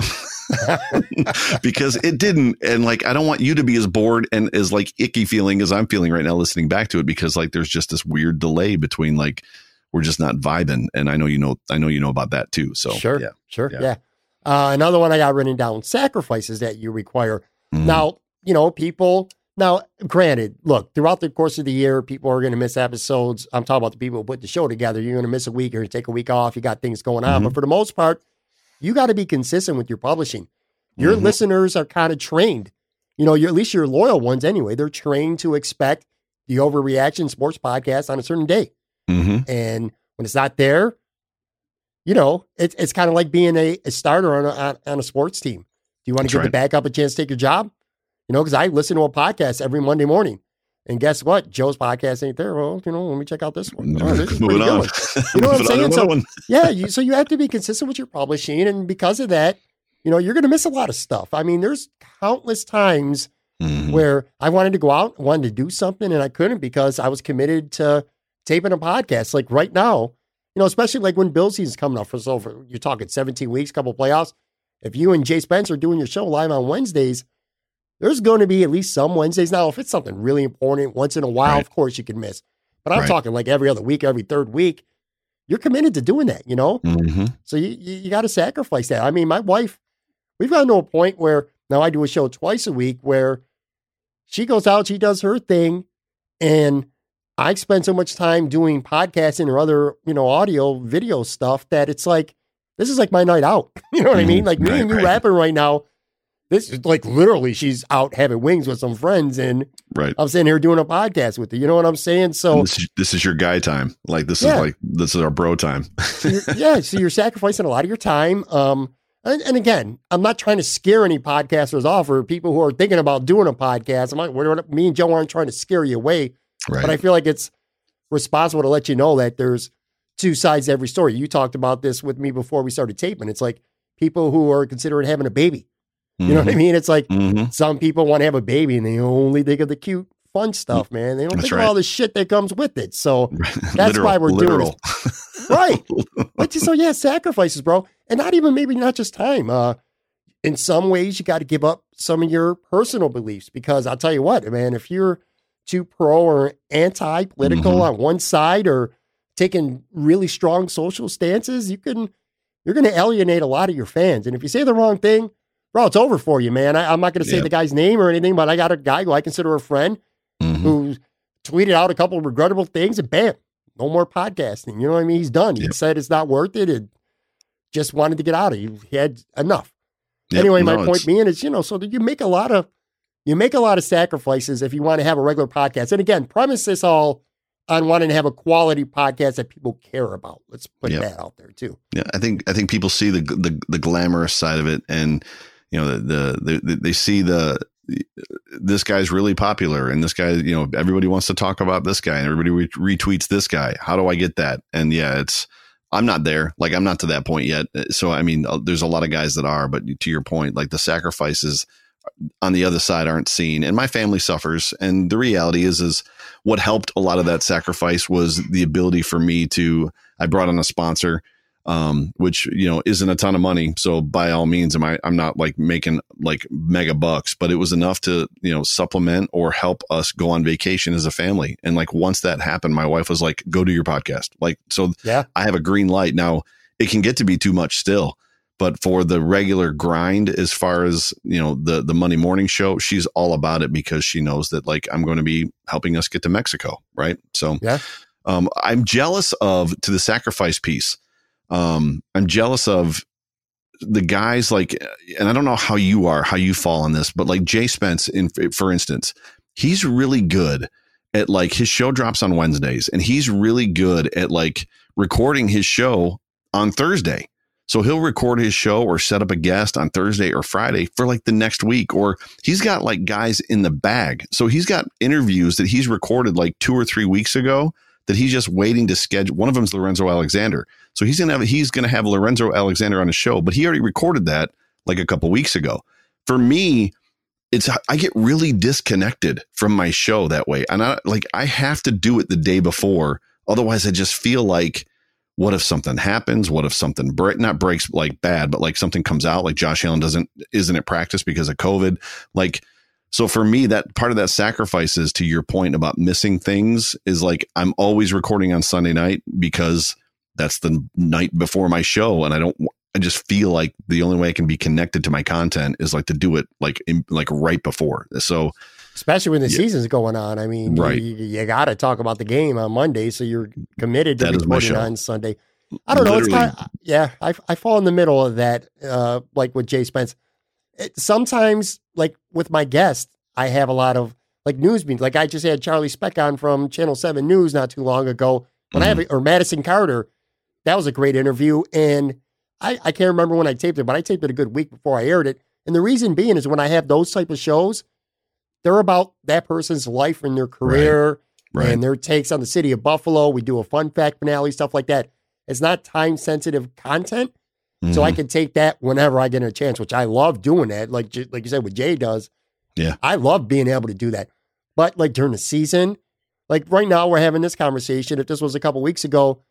because it didn't. And like, I don't want you to be as bored and as like icky feeling as I'm feeling right now listening back to it because like there's just this weird delay between like we're just not vibing. And I know you know, I know you know about that too. So sure, yeah, sure, yeah. yeah. Uh, another one I got written down: sacrifices that you require. Mm-hmm. Now, you know, people. Now, granted, look, throughout the course of the year, people are going to miss episodes. I'm talking about the people who put the show together. You're going to miss a week or take a week off. You got things going on, mm-hmm. but for the most part, you got to be consistent with your publishing. Your mm-hmm. listeners are kind of trained. You know, at least your loyal ones anyway. They're trained to expect the overreaction sports podcast on a certain day. Mm-hmm. And when it's not there, you know, it, it's kind of like being a, a starter on a, on a sports team. Do you want to give right. the backup a chance to take your job? You know, because I listen to a podcast every Monday morning. And guess what? Joe's podcast ain't there. Well, you know, let me check out this one. Oh, this is pretty good. You know what I'm saying? So, yeah, you, so you have to be consistent with your publishing. And because of that, you know, you're going to miss a lot of stuff. I mean, there's countless times mm-hmm. where I wanted to go out, wanted to do something, and I couldn't because I was committed to taping a podcast like right now, you know, especially like when Bill season's coming up for so for you're talking 17 weeks, couple playoffs. If you and Jay Spencer are doing your show live on Wednesdays, there's going to be at least some Wednesdays. Now, if it's something really important once in a while, right. of course you can miss. But I'm right. talking like every other week, every third week. You're committed to doing that, you know? Mm-hmm. So you, you, you got to sacrifice that. I mean, my wife, we've gotten to a point where now I do a show twice a week where she goes out, she does her thing, and I spend so much time doing podcasting or other, you know, audio, video stuff that it's like, this is like my night out. you know what mm-hmm. I mean? Like me right, and you right. rapping right now. This is like literally she's out having wings with some friends and right. I'm sitting here doing a podcast with you. You know what I'm saying? So this is, this is, your guy time. Like this yeah. is like this is our bro time. so yeah. So you're sacrificing a lot of your time. Um, and, and, again, I'm not trying to scare any podcasters off or people who are thinking about doing a podcast. I'm like, me and Joe aren't trying to scare you away. Right. But I feel like it's responsible to let you know that there's two sides to every story. You talked about this with me before we started taping. It's like people who are considering having a baby. You mm-hmm. know what I mm-hmm. mean? It's like mm-hmm. some people want to have a baby and they only think of the cute, fun stuff, man. They don't that's think right. of all the shit that comes with it. So that's literal, why we're literal. doing this. right. But so yeah, sacrifices, bro. And not even maybe not just time. Uh in some ways you got to give up some of your personal beliefs because I'll tell you what, man, if you're too pro or anti political mm-hmm. on one side or taking really strong social stances, you can you're going to alienate a lot of your fans. And if you say the wrong thing, bro, it's over for you, man. I, am not going to say the guy's name or anything, but I got a guy who I consider a friend mm-hmm. who tweeted out a couple of regrettable things, and bam, no more podcasting. You know what I mean? He's done. He yep. said it's not worth it, and just wanted to get out of. He had enough. Yep. Anyway, no, my point being is, you know, so you make a lot of you make a lot of sacrifices if you want to have a regular podcast. And again, premise this all on wanting to have a quality podcast that people care about. Let's put yep. that out there too. Yeah, I think I think people see the the, the glamorous side of it, and you know the, the, the they see the this guy's really popular and this guy you know everybody wants to talk about this guy and everybody retweets this guy how do i get that and yeah it's I'm not there. Like I'm not to that point yet. So I mean, uh, there's a lot of guys that are, but to your point, like the sacrifices on the other side aren't seen, and my family suffers. And the reality is, is what helped a lot of that sacrifice was the ability for me to. I brought on a sponsor um, which you know isn't a ton of money. So by all means, am I? I'm not like making like mega bucks, but it was enough to you know supplement or help us go on vacation as a family. And like once that happened, my wife was like, "Go do your podcast." Like so, yeah, I have a green light now. It can get to be too much still, but for the regular grind, as far as you know, the the Monday morning show, she's all about it because she knows that like I'm going to be helping us get to Mexico, right? So yeah. Um, I'm jealous of to the sacrifice piece um, I'm jealous of the guys like, and I don't know how you are, how you fall on this, but like J Spence, in for instance, he's really good at like his show drops on Wednesdays, and he's really good at like recording his show on Thursday. So he'll record his show or set up a guest on Thursday or Friday for like the next week, or he's got like guys in the bag. So he's got interviews that he's recorded like two or three weeks ago that he's just waiting to schedule. One of them is Lorenzo Alexander. So he's gonna have he's gonna have Lorenzo Alexander on his show, but he already recorded that like a couple weeks ago. For me, it's I get really disconnected from my show that way, and I like I have to do it the day before. Otherwise, I just feel like, what if something happens? What if something break not breaks like bad, but like something comes out like Josh Allen doesn't isn't at practice because of COVID, like. So for me, that part of that sacrifice is to your point about missing things is like I'm always recording on Sunday night because that's the night before my show and I don't I just feel like the only way I can be connected to my content is like to do it like in, like right before. So especially when the yeah. season's going on. I mean, right. you, you got to talk about the game on Monday, so you're committed to that recording on Sunday. I don't know. It's kind of, yeah, I, I fall in the middle of that, uh, like with J Spence. It, sometimes, like with my guest, I have a lot of like news beats. Like I just had Charlie Specht on from Channel 7 News not too long ago. But mm-hmm. I have, or Madison Carter that was a great interview. And I, I can't remember when I taped it, but I taped it a good week before I aired it. And the reason being is when I have those type of shows, they're about that person's life and their career right. Right. and their takes on the city of Buffalo. We do a fun fact finale, stuff like that. It's not time sensitive content. Mm-hmm. So I mm-hmm. can take that whenever I get a chance, which I love doing that. Like, like you said, what Jay does. Yeah. I love being able to do that. But like during the season, like right now, we're having this conversation. If this was a couple weeks ago,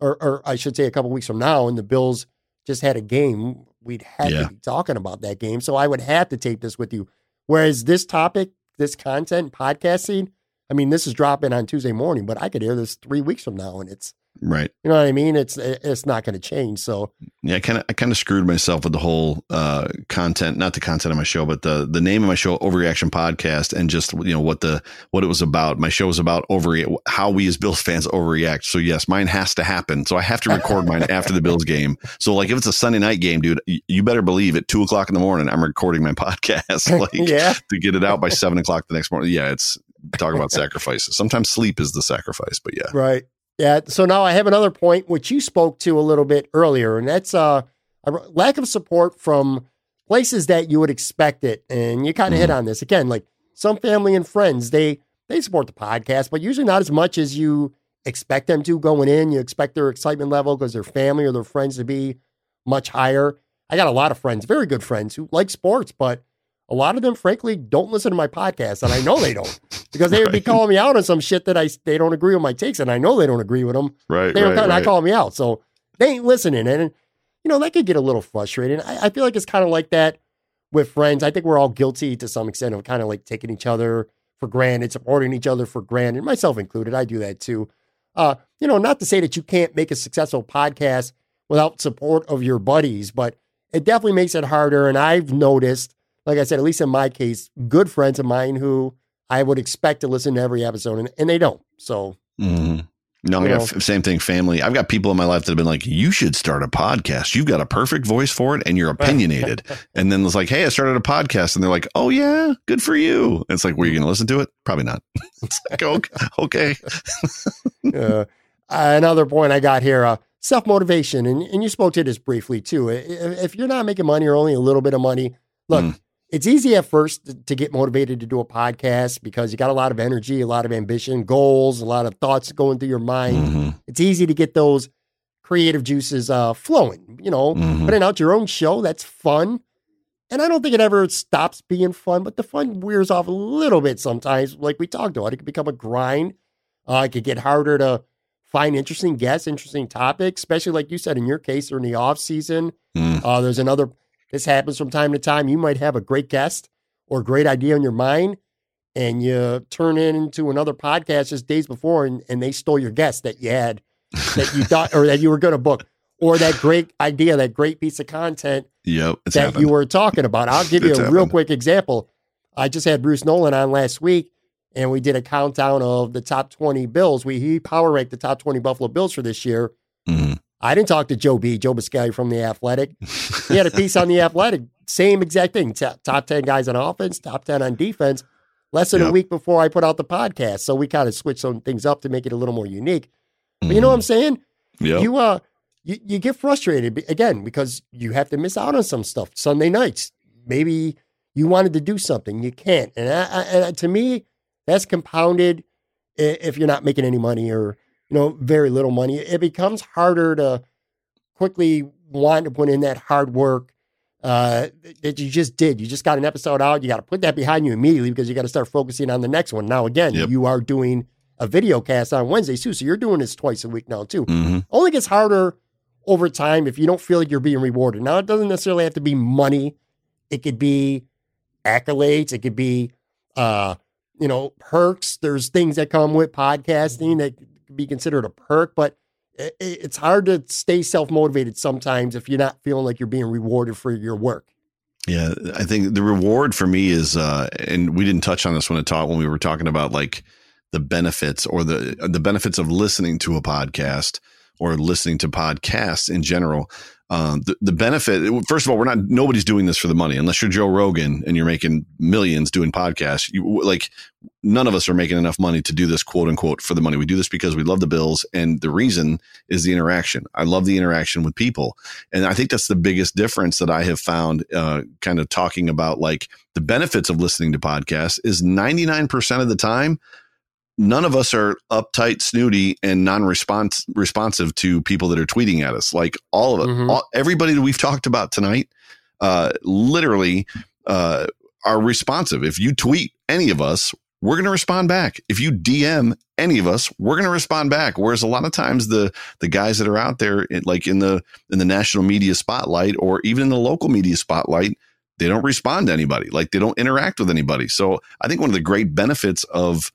or, or I should say a couple weeks from now, and the Bills just had a game, we'd have yeah. to be talking about that game. So I would have to tape this with you. Whereas this topic, this content, podcasting, I mean, this is dropping on Tuesday morning, but I could hear this three weeks from now, and it's Right. You know what I mean? It's it's not going to change. So yeah, I kind of I kind of screwed myself with the whole uh, content, not the content of my show, but the the name of my show, Overreaction Podcast, and just you know what the what it was about. My show was about over how we as Bills fans overreact. So yes, mine has to happen. So I have to record mine after the Bills game. So like if it's a Sunday night game, dude, you better believe at two o'clock in the morning I'm recording my podcast, like yeah. to get it out by seven o'clock the next morning. Yeah, it's talk about sacrifices. Sometimes sleep is the sacrifice, but yeah, right. Yeah. So now I have another point which you spoke to a little bit earlier, and that's uh, a lack of support from places that you would expect it. And you kind of mm-hmm. hit on this again, like some family and friends, they they support the podcast, but usually not as much as you expect them to going in. You expect their excitement level because their family or their friends to be much higher. I got a lot of friends, very good friends who like sports, but a lot of them, frankly, don't listen to my podcast, and I know they don't because they would be calling me out on some shit that I they don't agree with my takes, and I know they don't agree with them. Right, they don't right, right. call me out, so they ain't listening, and you know that could get a little frustrating. I, I feel like it's kind of like that with friends. I think we're all guilty to some extent of kind of like taking each other for granted, supporting each other for granted, myself included. I do that too. Uh, you know, not to say that you can't make a successful podcast without support of your buddies, but it definitely makes it harder. And I've noticed like I said, at least in my case, good friends of mine who I would expect to listen to every episode, and, and they don't. So, mm-hmm. no, I got same thing. Family. I've got people in my life that have been like, "You should start a podcast. You've got a perfect voice for it, and you're opinionated." and then it's like, "Hey, I started a podcast," and they're like, "Oh yeah, good for you." And it's like, "Were you going to listen to it? Probably not." it's like, okay. okay. uh, another point I got here. Uh, self motivation, and, and you spoke to this briefly too. If you're not making money or only a little bit of money, look, mm it's easy at first to get motivated to do a podcast because you got a lot of energy, a lot of ambition, goals, a lot of thoughts going through your mind. Mm-hmm. It's easy to get those creative juices uh, flowing. You know, Mhm. putting out your own show, that's fun. And I don't think it ever stops being fun, but the fun wears off a little bit sometimes. Like we talked about, it could become a grind. Uh, it could get harder to find interesting guests, interesting topics, especially like you said in your case, or in the off season. Mm. Uh, there's another, this happens from time to time. You might have a great guest or a great idea in your mind, and you turn it into another podcast just days before, and, and they stole your guest that you had, that you thought, or that you were going to book, or that great idea, that great piece of content Yep. That happened. you were talking about. I'll give you a real quick example. I just had Bruce Nolan on last week, and we did a countdown of the top 20 Bills. We he power ranked the top 20 Buffalo Bills for this year. Mhm. I didn't talk to Joe B, Joe Buscaglia from the Athletic. He had a piece on the Athletic, same exact thing. Top, top 10 guys on offense, top 10 on defense. Less than a week before I put out the podcast, so we kind of switched some things up to make it a little more unique. But you know what I'm saying? Yep. you uh you, you get frustrated again because you have to miss out on some stuff sunday nights maybe you wanted to do something you can't and, I, I, and to me that's compounded if you're not making any money or you know very little money it becomes harder to quickly want to put in that hard work uh, that you just did. You just got an episode out. You got to put that behind you immediately because you got to start focusing on the next one. Now, again, Yep. you are doing a video cast on Wednesdays too, so you're doing this twice a week now too Mhm. only gets harder over time if you don't feel like you're being rewarded. Now, it doesn't necessarily have to be money. It could be accolades. It could be, uh, you know, perks. There's things that come with podcasting that be considered a perk, but it's hard to stay self motivated sometimes if you're not feeling like you're being rewarded for your work. Yeah, I think the reward for me is, uh, and we didn't touch on this when it taught when we were talking about like the benefits or the the benefits of listening to a podcast or listening to podcasts in general. Um, the, the benefit, first of all, we're not nobody's doing this for the money unless you're Joe Rogan and you're making millions doing podcasts. You like none of us are making enough money to do this quote unquote for the money. We do this because we love the bills, and the reason is the interaction. I love the interaction with people. And I think that's the biggest difference that I have found, uh, kind of talking about like the benefits of listening to podcasts is 99% of the time, none of us are uptight, snooty, and non-response responsive to people that are tweeting at us. Like all of it, Mhm. all, everybody that we've talked about tonight, uh, literally, uh, are responsive. If you tweet any of us, we're going to respond back. If you DM any of us, we're going to respond back. Whereas a lot of times the the guys that are out there, like in the in the national media spotlight or even in the local media spotlight, they don't respond to anybody. Like they don't interact with anybody. So I think one of the great benefits of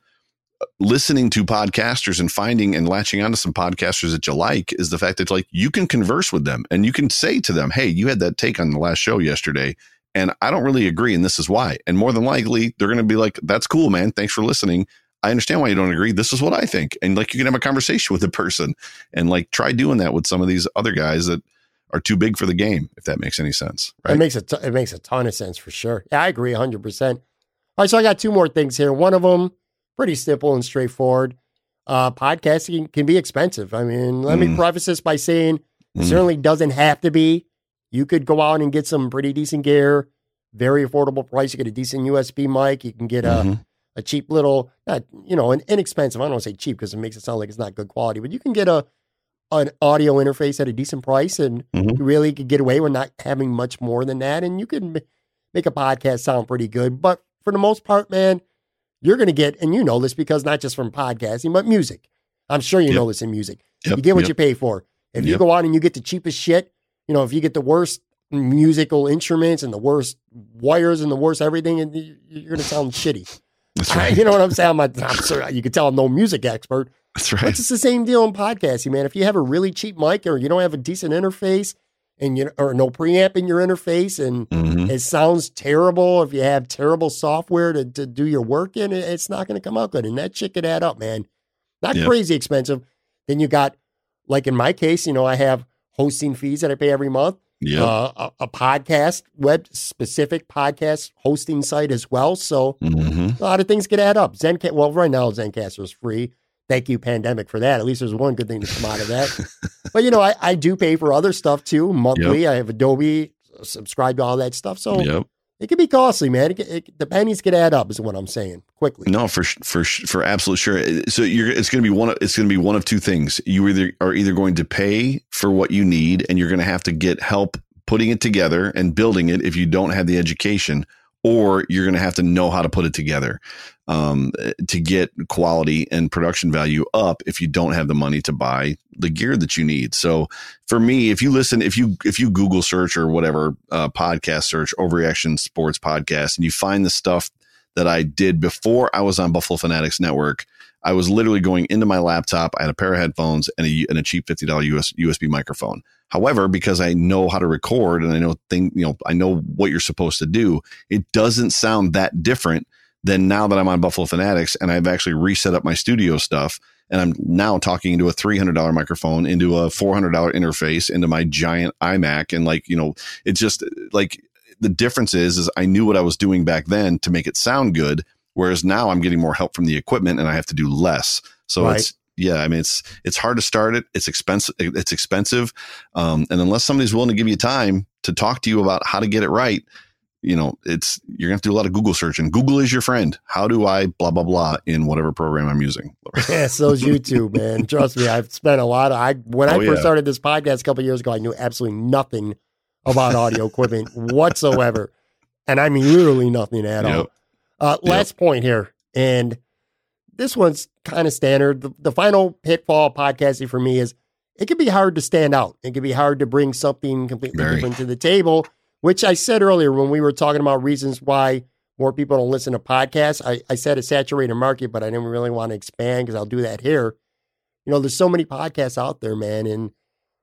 listening to podcasters and finding and latching onto some podcasters that you like is the fact that like you can converse with them and you can say to them, "Hey, you had that take on the last show yesterday." And I don't really agree, and this is why. And more than likely, they're going to be like, "That's cool, man. Thanks for listening. I understand why you don't agree. This is what I think." And like, you can have a conversation with the person, and like, try doing that with some of these other guys that are too big for the game, if that makes any sense. Right? It makes a t- it makes a ton of sense for sure. Yeah, I agree 100%. All right, so I got two more things here. One of them, pretty simple and straightforward. Uh, podcasting can be expensive. I mean, let me Mm. preface this by saying it Mm. certainly doesn't have to be. You could go out and get some pretty decent gear, very affordable price. You get a decent USB mic. You can get a, Mhm. a cheap little, not, you know, an inexpensive. I don't want to say cheap because it makes it sound like it's not good quality, but you can get a an audio interface at a decent price and Mhm. you really could get away with not having much more than that. And you can make a podcast sound pretty good. But for the most part, man, you're going to get, and you know this because not just from podcasting, but music. I'm sure you Yep. know this in music. Yep, you get what yep. you pay for. If you go out and you get the cheapest shit, you know, if you get the worst musical instruments and the worst wires and the worst everything, and you- you're going to sound shitty. That's right. You know what I'm saying? I'm, I'm sorry, you can tell I'm no music expert, That's but right. it's the same deal in podcasting, man. If you have a really cheap mic or you don't have a decent interface and you or no preamp in your interface and Mhm. it sounds terrible, if you have terrible software to, to do your work in, it- it's not going to come out good. And that shit could add up, man. Not Yep. crazy expensive. Then you got, like in my case, you know, I have hosting fees that I pay every month Yep. uh, a, a podcast web specific podcast hosting site as well. So Mhm. a lot of things could add up. zencast well, right now Zencastr is free. Thank you, pandemic, for that. At least there's one good thing to come out of that. but you know, I, I do pay for other stuff too monthly. I have Adobe, uh, subscribe to all that stuff. So Yep. it can be costly, man. It, it, the pennies could add up, is what I'm saying. Quickly. No, for for for absolute sure. So you're it's going to be one. Of, it's going to be one of two things. You either are either going to pay for what you need, and you're going to have to get help putting it together and building it if you don't have the education, or you're going to have to know how to put it together um, to get quality and production value up if you don't have the money to buy the gear that you need. So for me, if you listen, if you if you Google search or whatever uh, podcast search Overreaction Sports Podcast, and you find the stuff that I did before I was on Buffalo Fanatics Network, I was literally going into my laptop. I had a pair of headphones and a, and a cheap fifty dollar US, USB microphone. However, because I know how to record and I know thing, you know, I know what you're supposed to do, it doesn't sound that different then now that I'm on Buffalo Fanatics and I've actually reset up my studio stuff and I'm now talking into a $300 microphone, into a $400 interface, into my giant iMac. And like, you know, it's just like the difference is, is I knew what I was doing back then to make it sound good. Whereas now I'm getting more help from the equipment and I have to do less. So right. it's, yeah, I mean, it's, it's hard to start it. It's expensive. It's expensive. Um, and unless somebody's willing to give you time to talk to you about how to get it right, you know, it's you're gonna have to do a lot of Google search, and Google is your friend. How do I blah blah blah in whatever program I'm using? yeah, so's YouTube, man. Trust me, I've spent a lot of I when oh, I first yeah. started this podcast a couple years ago, I knew absolutely nothing about audio equipment whatsoever. And I mean literally nothing at yep. all. Uh, last point here, and this one's kind of standard. The, the final pitfall podcasting for me is it can be hard to stand out. It can be hard to bring something completely Very. different to the table which I said earlier when we were talking about reasons why more people don't listen to podcasts. I, I said a saturated market, but I didn't really want to expand because I'll do that here. You know, there's so many podcasts out there, man, and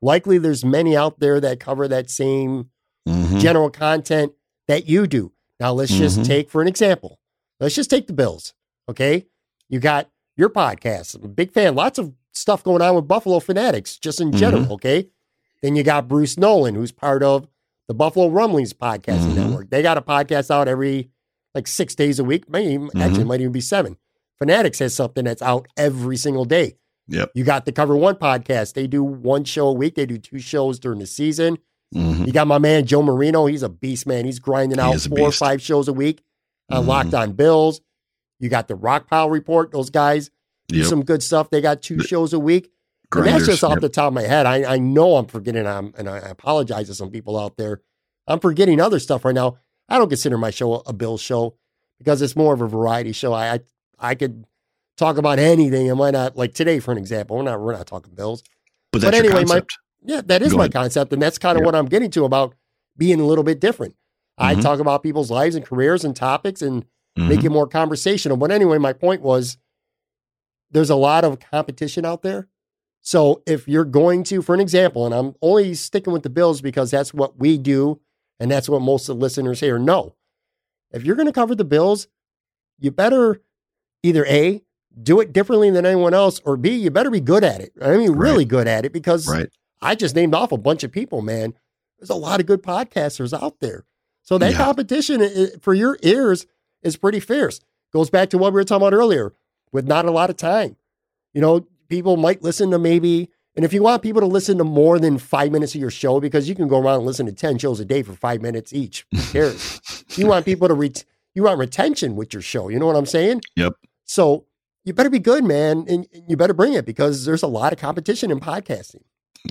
likely there's many out there that cover that same mm-hmm. general content that you do. Now, let's mm-hmm. just take for an example. Let's just take the Bills. Okay. You got your podcast. I'm a big fan. Lots of stuff going on with Buffalo Fanatics, just in general. Mm-hmm. Okay. Then you got Bruce Nolan, who's part of the Buffalo Rumblings podcasting mm-hmm. network. They got a podcast out every like six days a week. Maybe mm-hmm. actually might even be seven. Fanatics has something that's out every single day. Yep. You got the Cover One podcast. They do one show a week. They do two shows during the season. Mm-hmm. You got my man Joe Marino. He's a beast, man. He's grinding out four or five shows a week. Mm-hmm. Locked on Bills. You got the Rock Pile Report. Those guys do yep. some good stuff. They got two shows a week. Grinders, and that's just off yep. the top of my head. I, I know I'm forgetting, I'm, and I apologize to some people out there. I'm forgetting other stuff right now. I don't consider my show a Bill show because it's more of a variety show. I, I, I could talk about anything, and why not? Like today, for an example, we're not we're not talking Bills. But, but anyway, my yeah, that is Go my ahead. concept, and that's kind of yep. what I'm getting to about being a little bit different. Mm-hmm. I talk about people's lives and careers and topics and mm-hmm. make it more conversational. But anyway, my point was there's a lot of competition out there so if you're going to, for an example, and I'm only sticking with the Bills because that's what we do and that's what most of the listeners here know. If you're going to cover the Bills, you better either A, do it differently than anyone else, or B, you better be good at it. I mean, really right. good at it because right. I just named off a bunch of people, man. There's a lot of good podcasters out there. So that yeah. competition for your ears is pretty fierce. Goes back to what we were talking about earlier with not a lot of time. You know, people might listen to maybe, and if you want people to listen to more than five minutes of your show, because you can go around and listen to 10 shows a day for five minutes each. Who cares? you want people to reach, you want retention with your show. You know what I'm saying? Yep. So you better be good, man, and you better bring it because there's a lot of competition in podcasting.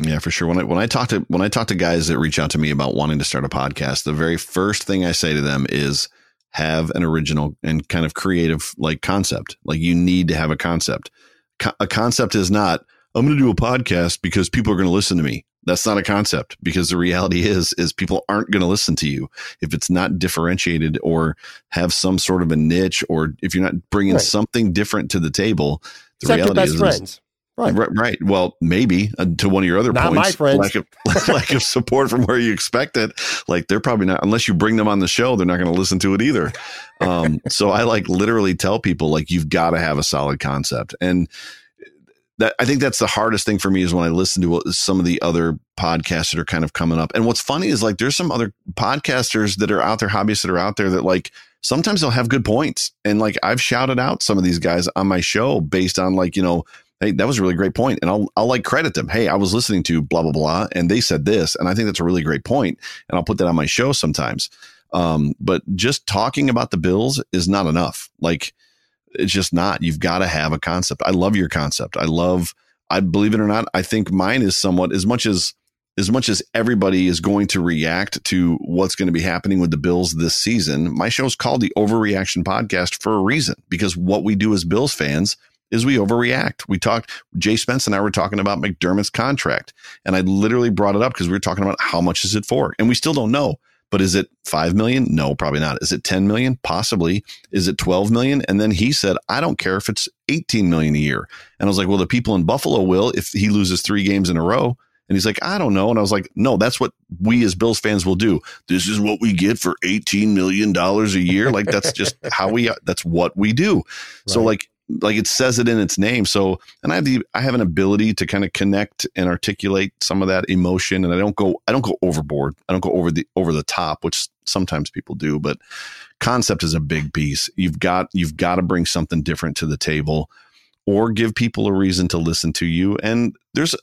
Yeah, for sure. When I when I talk to when I talk to guys that reach out to me about wanting to start a podcast, the very first thing I say to them is have an original and kind of creative like concept. Like you need to have a concept a concept is not I'm going to do a podcast because people are going to listen to me. That's not a concept because the reality is is people aren't going to listen to you if it's not differentiated or have some sort of a niche or if you're not bringing right. something different to the table. The Except reality is, friends. Right. right. right. Well, maybe uh, to one of your other not points, my friends. lack of, lack of support from where you expect it. Like they're probably not, unless you bring them on the show, they're not going to listen to it either. Um, so I like literally tell people like you've got to have a solid concept. And that I think that's the hardest thing for me is when I listen to what some of the other podcasts that are kind of coming up. And what's funny is like there's some other podcasters that are out there, hobbyists that are out there that like sometimes they'll have good points. And like I've shouted out some of these guys on my show based on like, you know, hey, that was a really great point. And I'll I'll like credit them. Hey, I was listening to blah blah blah and they said this. And I think that's a really great point. And I'll put that on my show sometimes. Um, but just talking about the Bills is not enough. Like it's just not. You've got to have a concept. I love your concept. I love. I believe it or not. I think mine is somewhat as much as as much as everybody is going to react to what's going to be happening with the Bills this season. My show is called the Overreaction Podcast for a reason because what we do as Bills fans is we overreact. We talked, J Spence and I were talking about McDermott's contract, and I literally brought it up because we were talking about how much is it for, and we still don't know. But is it 5 million? No, probably not. Is it 10 million? Possibly. Is it 12 million? And then he said, I don't care if it's 18 million a year. And I was like, well, the people in Buffalo will if he loses three games in a row. And he's like, I don't know. And I was like, no, that's what we as Bills fans will do. This is what we get for $18 million a year. Like that's just how we, that's what we do. Right. So like, like it says it in its name. So, and I have the, I have an ability to kind of connect and articulate some of that emotion. And I don't go, I don't go overboard. I don't go over the, over the top, which sometimes people do, but concept is a big piece. You've got, you've got to bring something different to the table or give people a reason to listen to you. And there's,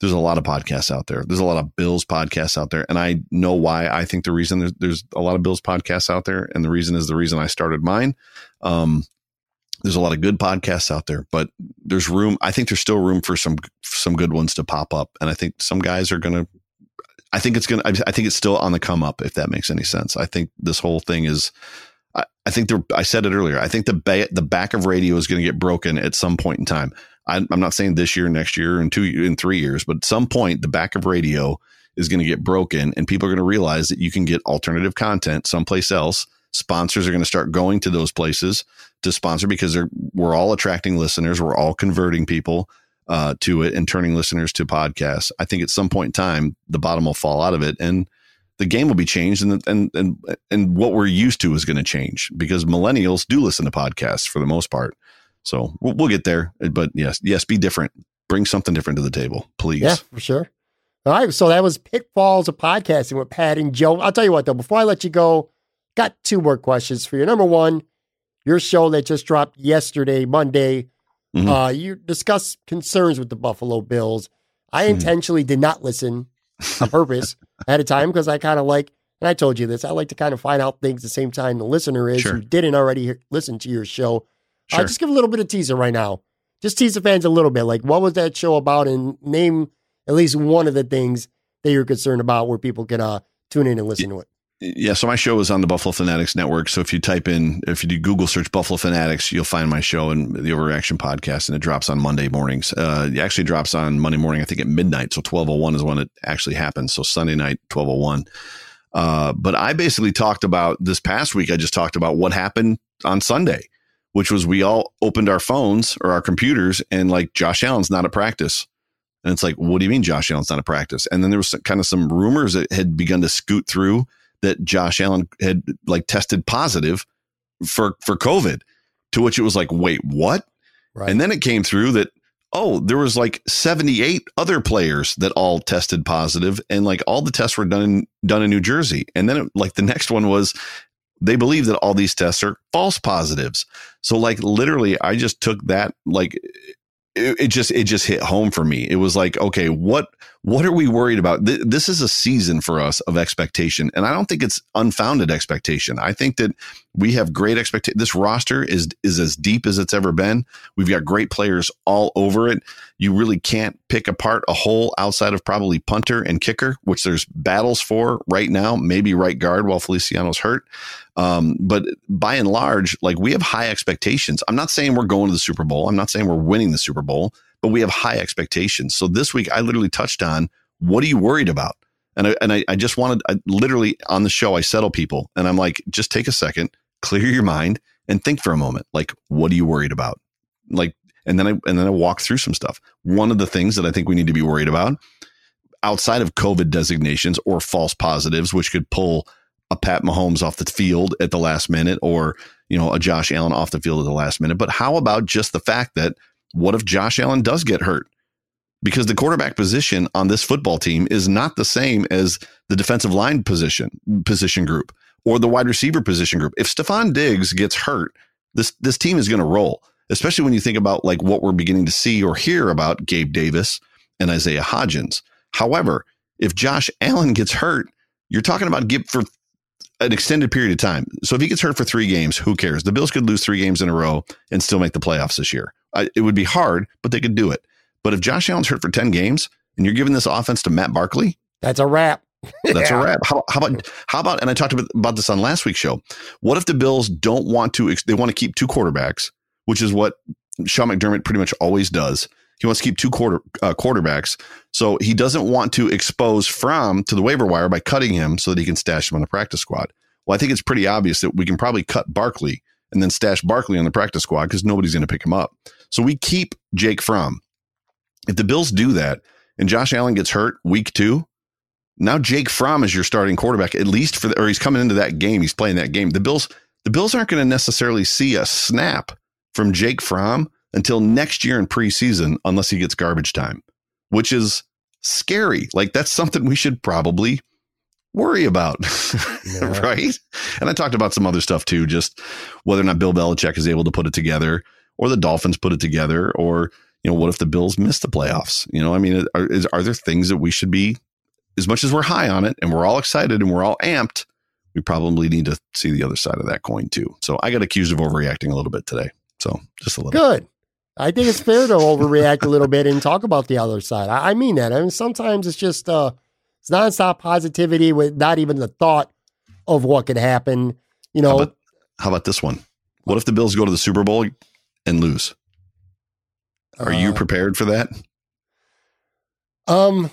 there's a lot of podcasts out there. There's a lot of Bills podcasts out there. And I know why I think the reason there's, there's a lot of Bills podcasts out there. And the reason is the reason I started mine. Um, there's a lot of good podcasts out there, but there's room. I think there's still room for some some good ones to pop up, and I think some guys are gonna. I think it's gonna. I think it's still on the come up. If that makes any sense, I think this whole thing is. I, I think there. I said it earlier. I think the ba- the back of radio is going to get broken at some point in time. I, I'm not saying this year, next year, in two, in three years, but at some point the back of radio is going to get broken, and people are going to realize that you can get alternative content someplace else sponsors are going to start going to those places to sponsor because we're all attracting listeners. We're all converting people uh, to it and turning listeners to podcasts. I think at some point in time, the bottom will fall out of it and the game will be changed and, and, and, and what we're used to is going to change because millennials do listen to podcasts for the most part. So we'll, we'll get there, but yes, yes, be different. Bring something different to the table, please. Yeah, for sure. All right. So that was Pitfalls of Podcasting with Pat and Joe. I'll tell you what, though, before I let you go, got two more questions for you. Number one, your show that just dropped yesterday, Monday, mm-hmm. uh, you discussed concerns with the Buffalo Bills. I mm-hmm. intentionally did not listen on purpose at a time because I kind of like, and I told you this, I like to kind of find out things the same time the listener is sure. who didn't already hear, listen to your show. Uh, sure. Uh, just give a little bit of teaser right now. Just tease the fans a little bit. Like, what was that show about? And name at least one of the things that you're concerned about where people can uh, tune in and listen to it. Yeah, so my show is on the Buffalo Fanatics Network. So if you type in, if you do Google search Buffalo Fanatics, you'll find my show and the Overreaction podcast, and it drops on Monday mornings. Uh, it actually drops on Monday morning, I think at midnight. So 1201 is when it actually happens. So Sunday night, 1201. Uh, but I basically talked about this past week, I just talked about what happened on Sunday, which was we all opened our phones or our computers and like Josh Allen's not at practice. And it's like, what do you mean Josh Allen's not at practice? And then there was kind of some rumors that had begun to scoot through that Josh Allen had like tested positive for for COVID. To which it was like, wait, what? Right. And then it came through that oh, there was like 78 other players that all tested positive and like all the tests were done in, done in New Jersey. And then it, like the next one was they believe that all these tests are false positives. So like literally I just took that like it, it, just it just hit home for me. It was like, okay, what what are we worried about? Th- this is a season for us of expectation, and I don't think it's unfounded expectation. I think that we have great expectation. This roster is is as deep as it's ever been. We've got great players all over it. You really can't pick apart a hole outside of probably punter and kicker, which there's battles for right now. Maybe right guard while Feliciano's hurt. Um, but by and large, like we have high expectations. I'm not saying we're going to the Super Bowl. I'm not saying we're winning the Super Bowl, but we have high expectations. So this week, I literally touched on what are you worried about? And I, and I, I just wanted, I literally on the show, I settle people and I'm like, just take a second, clear your mind and think for a moment. Like, what are you worried about? Like, and then I, and then I walk through some stuff. One of the things that I think we need to be worried about outside of COVID designations or false positives, which could pull a Pat Mahomes off the field at the last minute or, you know, a Josh Allen off the field at the last minute. But how about just the fact that what if Josh Allen does get hurt? Because the quarterback position on this football team is not the same as the defensive line position position group or the wide receiver position group. If Stefon Diggs gets hurt, this this team is going to roll. Especially when you think about like what we're beginning to see or hear about Gabe Davis and Isaiah Hodgins. However, if Josh Allen gets hurt, you're talking about give for an extended period of time. So if he gets hurt for three games, who cares? The Bills could lose three games in a row and still make the playoffs this year. I, it would be hard, but they could do it. But if Josh Allen's hurt for 10 games and you're giving this offense to Matt Barkley, that's a wrap. That's yeah. a wrap. How, how, about how about? And I talked about, about this on last week's show. What if the Bills don't want to? They want to keep two quarterbacks, which is what Sean McDermott pretty much always does. He wants to keep two quarter uh, quarterbacks, so he doesn't want to expose Fromm to the waiver wire by cutting him so that he can stash him on the practice squad. Well, I think it's pretty obvious that we can probably cut Barkley and then stash Barkley on the practice squad because nobody's going to pick him up. So we keep Jake Fromm. If the Bills do that and Josh Allen gets hurt week two, now Jake Fromm is your starting quarterback, at least for the, or he's coming into that game. He's playing that game. The Bills, the Bills aren't going to necessarily see a snap from Jake Fromm until next year in preseason, unless he gets garbage time, which is scary. Like that's something we should probably worry about. Yeah. right. And I talked about some other stuff too, just whether or not Bill Belichick is able to put it together or the Dolphins put it together or, you know, what if the Bills miss the playoffs? You know, I mean, are, is, are there things that we should be as much as we're high on it and we're all excited and we're all amped, we probably need to see the other side of that coin too. So I got accused of overreacting a little bit today. So just a little. Good. I think it's fair to overreact a little bit and talk about the other side. I, I mean that. I mean, sometimes it's just uh, it's nonstop positivity with not even the thought of what could happen. You know. How about, how about this one? What if the Bills go to the Super Bowl and lose? Are uh, you prepared for that? Um,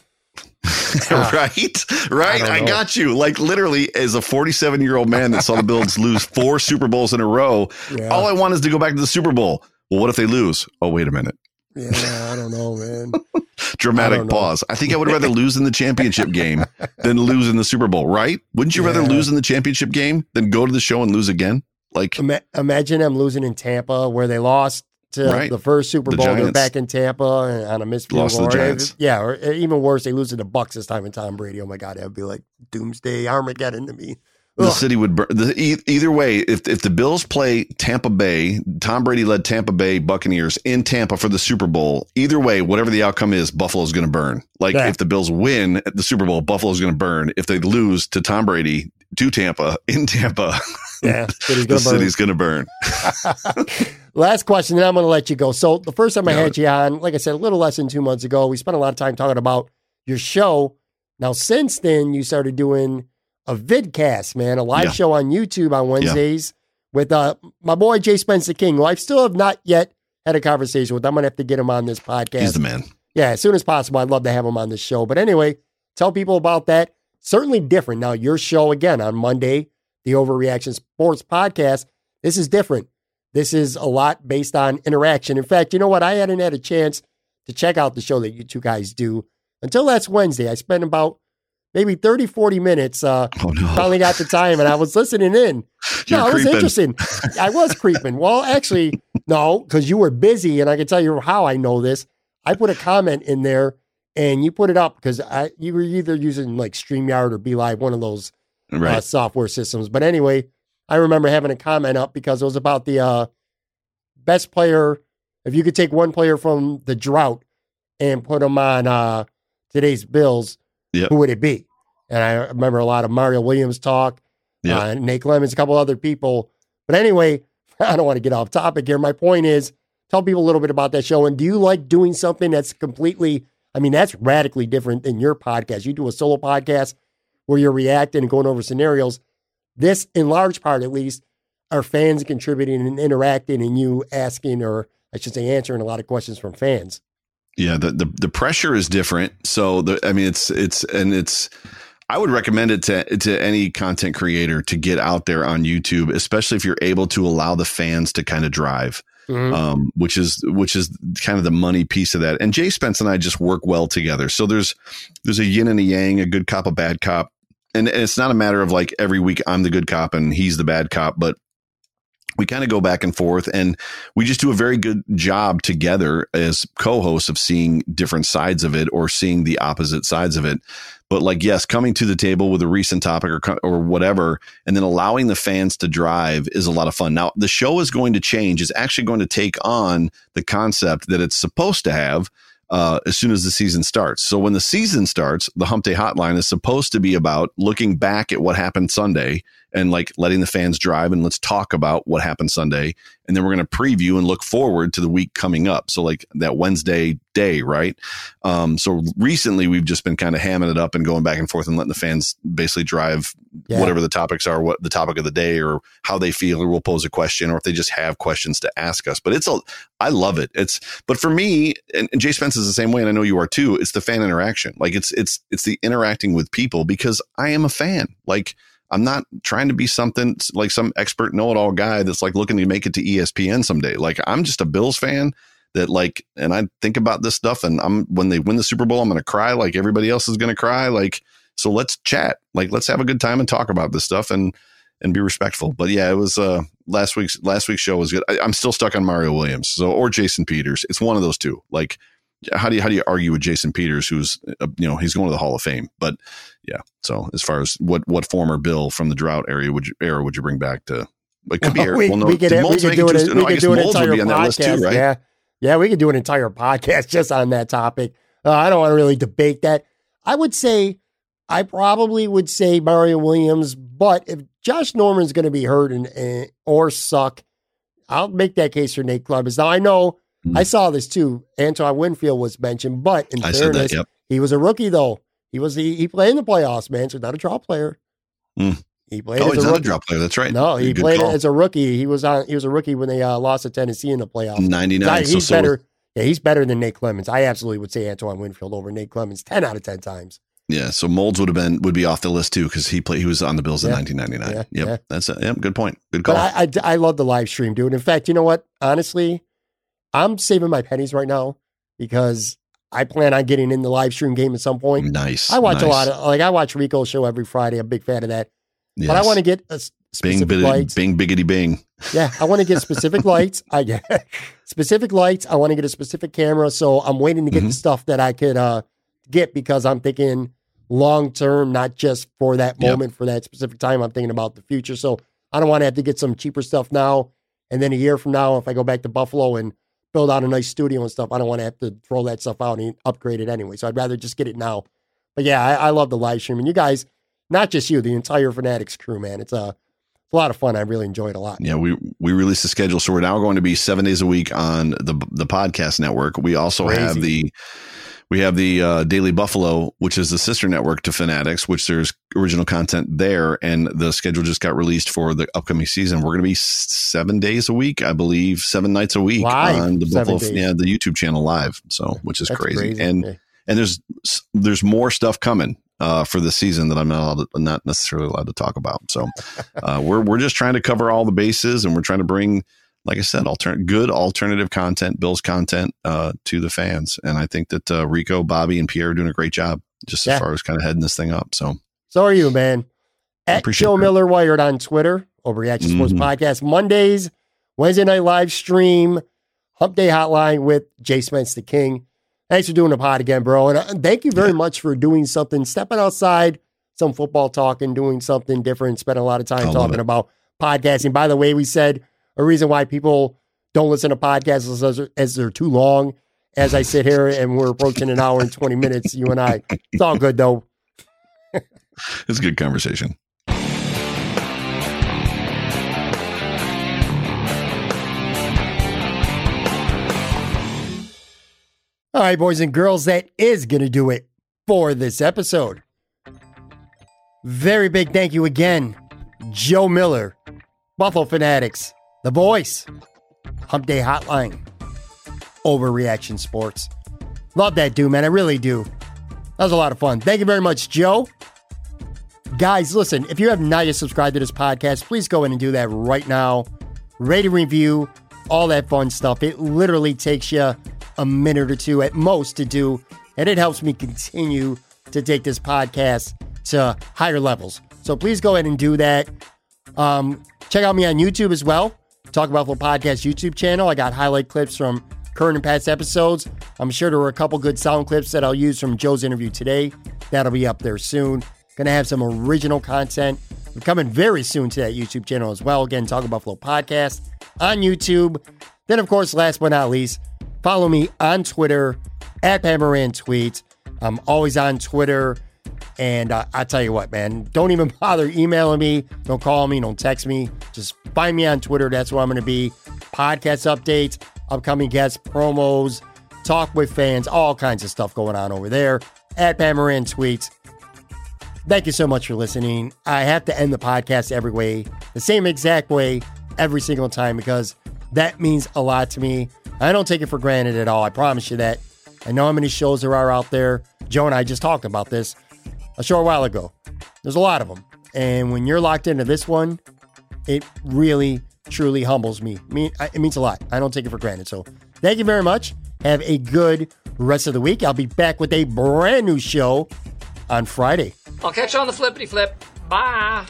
right? Right? I, I, got you. Like literally, as a 47 year old man that saw the Bills lose four Super Bowls in a row, yeah. all I want is to go back to the Super Bowl. Well, what if they lose? Oh, wait a minute. Yeah, I don't know, man. Dramatic I pause. I think I would rather lose in the championship game than lose in the Super Bowl, right? Wouldn't you yeah. rather lose in the championship game than go to the show and lose again? Like, Ima- imagine them losing in Tampa where they lost to right. the first Super Bowl. They're back in Tampa on a missed field goal. Yeah, or even worse, they lose to the Bucs this time in Tom Brady. Oh my God, that would be like doomsday Armageddon to me. The city would burn. The, either way, if if the Bills play Tampa Bay, Tom Brady led Tampa Bay Buccaneers in Tampa for the Super Bowl. Either way, whatever the outcome is, Buffalo's going to burn. Like yeah. if the Bills win the Super Bowl, Buffalo's going to burn. If they lose to Tom Brady to Tampa in Tampa, yeah, the city's going to burn. Last question, then I'm going to let you go. So the first time I had you on, like I said, a little less than two months ago, we spent a lot of time talking about your show. Now, since then, you started doing a vidcast, man, a live yeah. show on YouTube on Wednesdays yeah. with uh, my boy Jay Spencer King, who I still have not yet had a conversation with. I'm going to have to get him on this podcast. He's the man. Yeah, as soon as possible. I'd love to have him on the show. But anyway, tell people about that. Certainly different. Now, your show again on Monday, the Overreaction Sports Podcast. This is different. This is a lot based on interaction. In fact, you know what? I hadn't had a chance to check out the show that you two guys do until last Wednesday. I spent about maybe 30, 40 minutes. Uh, oh, no. Finally got the time and I was listening in. No, it was interesting. I was creeping. Well, actually, no, because you were busy and I can tell you how I know this. I put a comment in there and you put it up because you were either using like StreamYard or BeLive, one of those right. uh, software systems. But anyway, I remember having a comment up because it was about the uh, best player. If you could take one player from the drought and put him on uh, today's Bills, yep. who would it be? And I remember a lot of Mario Williams talk, yep. uh, Nate Clements, a couple other people. But anyway, I don't want to get off topic here. My point is, tell people a little bit about that show. And do you like doing something that's completely, I mean, that's radically different than your podcast. You do a solo podcast where you're reacting and going over scenarios. This, in large part at least, are fans contributing and interacting and you asking, or I should say, answering a lot of questions from fans. Yeah, the the, the pressure is different. So the, I mean, it's it's and it's. I would recommend it to to any content creator to get out there on YouTube, especially if you're able to allow the fans to kind of drive. Mm-hmm. Um, which is which is kind of the money piece of that. And J Spence and I just work well together. So there's there's a yin and a yang, a good cop, a bad cop and, and it's not a matter of like every week I'm the good cop and he's the bad cop, but we kind of go back and forth and we just do a very good job together as co-hosts of seeing different sides of it or seeing the opposite sides of it. But like yes coming to the table with a recent topic or, or whatever and then allowing the fans to drive is a lot of fun. Now the show is going to change. It's actually going to take on the concept that it's supposed to have uh, as soon as the season starts. So when the season starts, the Hump Day Hotline is supposed to be about looking back at what happened Sunday and like letting the fans drive and let's talk about what happened Sunday. And then we're going to preview and look forward to the week coming up. So like that Wednesday day, right? Um, so recently we've just been kind of hamming it up and going back and forth and letting the fans basically drive yeah. whatever the topics are, what the topic of the day or how they feel, or we'll pose a question or if they just have questions to ask us. But it's a, I love it. It's, but for me, and, and J Spence is the same way, and I know you are too. It's the fan interaction. Like it's, it's, it's the interacting with people because I am a fan. Like, I'm not trying to be something like some expert know it all guy that's like looking to make it to ESPN someday. Like I'm just a Bills fan that like, and I think about this stuff and I'm, when they win the Super Bowl, I'm going to cry like everybody else is going to cry. Like, so let's chat, like, let's have a good time and talk about this stuff and, and be respectful. But yeah, it was, uh, last week's, last week's show was good. I, I'm still stuck on Mario Williams. So, or Jason Peters. It's one of those two. Like, how do you how do you argue with Jason Peters, who's uh, you know he's going to the Hall of Fame? But yeah, so as far as what what former Bill from the drought area would you, era would you bring back to? It could be well, we, well, no, we could, we could do it. we could do an entire podcast. Too, right? Yeah, yeah, we could do an entire podcast just on that topic. Uh, I don't want to really debate that. I would say I probably would say Mario Williams, but if Josh Norman's going to be hurt and, and, or suck, I'll make that case for Nate Clements. Now I know I saw this too. Antoine Winfield was mentioned, but in I fairness, that, yep. he was a rookie though. He was the he played in the playoffs, man. So not a drop player. Mm. He played. Oh, as he's a not a drop player. That's right. No, he played call. as a rookie. He was on. He was a rookie when they uh, lost to Tennessee in the playoffs. Ninety nine. He's so, better. So. Yeah, he's better than Nate Clements. I absolutely would say Antoine Winfield over Nate Clements ten out of ten times. Yeah, so Moulds would have been would be off the list too because he played he was on the Bills yeah. in 1999. Yeah, yep, yeah. that's it. Yep, good point. Good call. But I, I I love the live stream, dude. In fact, you know what? Honestly, I'm saving my pennies right now because I plan on getting in the live stream game at some point. Nice. I watch nice. a lot of like I watch Rico's show every Friday. I'm a big fan of that. Yes. But I want to get a specific bing, lights. Bing biggity bing. Yeah, I want to get specific lights. I get specific lights. I want to get a specific camera. So I'm waiting to get mm-hmm. the stuff that I could uh, get because I'm thinking long term, not just for that moment, yep. for that specific time. I'm thinking about the future. So I don't want to have to get some cheaper stuff now. And then a year from now, if I go back to Buffalo and build out a nice studio and stuff. I don't want to have to throw that stuff out and upgrade it anyway. So I'd rather just get it now. But yeah, I, I love the live stream. And you guys, not just you, the entire Fanatics crew, man. It's a, it's a lot of fun. I really enjoy it a lot. Yeah, we we released the schedule, so we're now going to be seven days a week on the the podcast network. We also Crazy. have the we have the uh, Daily Buffalo, which is the sister network to Fanatics, which there's original content there, and the schedule just got released for the upcoming season. We're going to be seven days a week, I believe, seven nights a week live, on the Buffalo, days. yeah, the YouTube channel live. So, which is crazy. crazy. and okay. and there's there's more stuff coming uh, for the season that I'm not to, not necessarily allowed to talk about. So, uh, we're we're just trying to cover all the bases, and we're trying to bring like I said, altern- good alternative content, Bills content uh, to the fans. And I think that uh, Rico, Bobby, and Pierre are doing a great job just yeah. as far as kind of heading this thing up. So, so are you, man. At Joe Miller Wired on Twitter, Overreaction Sports mm-hmm. Podcast, Mondays, Wednesday night live stream, Hump Day Hotline with J Spence the King. Thanks for doing the pod again, bro. And uh, thank you very yeah. much for doing something, stepping outside, some football talking, doing something different, spending a lot of time talking about podcasting. By the way, we said a reason why people don't listen to podcasts as, as they're too long. As I sit here and we're approaching an hour and 20 minutes, you and I. It's all good though. it's a good conversation. All right, boys and girls, that is going to do it for this episode. Very big thank you again, Joe Miller, Buffalo Fanatics. The Voice, Hump Day Hotline, Overreaction Sports. Love that dude, man. I really do. That was a lot of fun. Thank you very much, Joe. Guys, listen, if you have not yet subscribed to this podcast, please go in and do that right now. Rate and review, all that fun stuff. It literally takes you a minute or two at most to do, and it helps me continue to take this podcast to higher levels. So please go ahead and do that. Um, check out me on YouTube as well. Talk About Buffalo Podcast YouTube channel. I got highlight clips from current and past episodes. I'm sure there were a couple good sound clips that I'll use from Joe's interview today. That'll be up there soon. Gonna have some original content coming very soon to that YouTube channel as well. Again, Talk About Buffalo Podcast on YouTube. Then, of course, last but not least, follow me on Twitter at Pat Moran Tweets. I'm always on Twitter And uh, I tell you what, man, don't even bother emailing me. Don't call me. Don't text me. Just find me on Twitter. That's where I'm going to be. Podcast updates, upcoming guests, promos, talk with fans, all kinds of stuff going on over there at Pat Moran Tweets. Thank you so much for listening. I have to end the podcast every way, the same exact way, every single time, because that means a lot to me. I don't take it for granted at all. I promise you that. I know how many shows there are out there. Joe and I just talked about this a short while ago. There's a lot of them. And when you're locked into this one, it really, truly humbles me. It means a lot. I don't take it for granted. So thank you very much. Have a good rest of the week. I'll be back with a brand new show on Friday. I'll catch you on the flippity flip. Bye.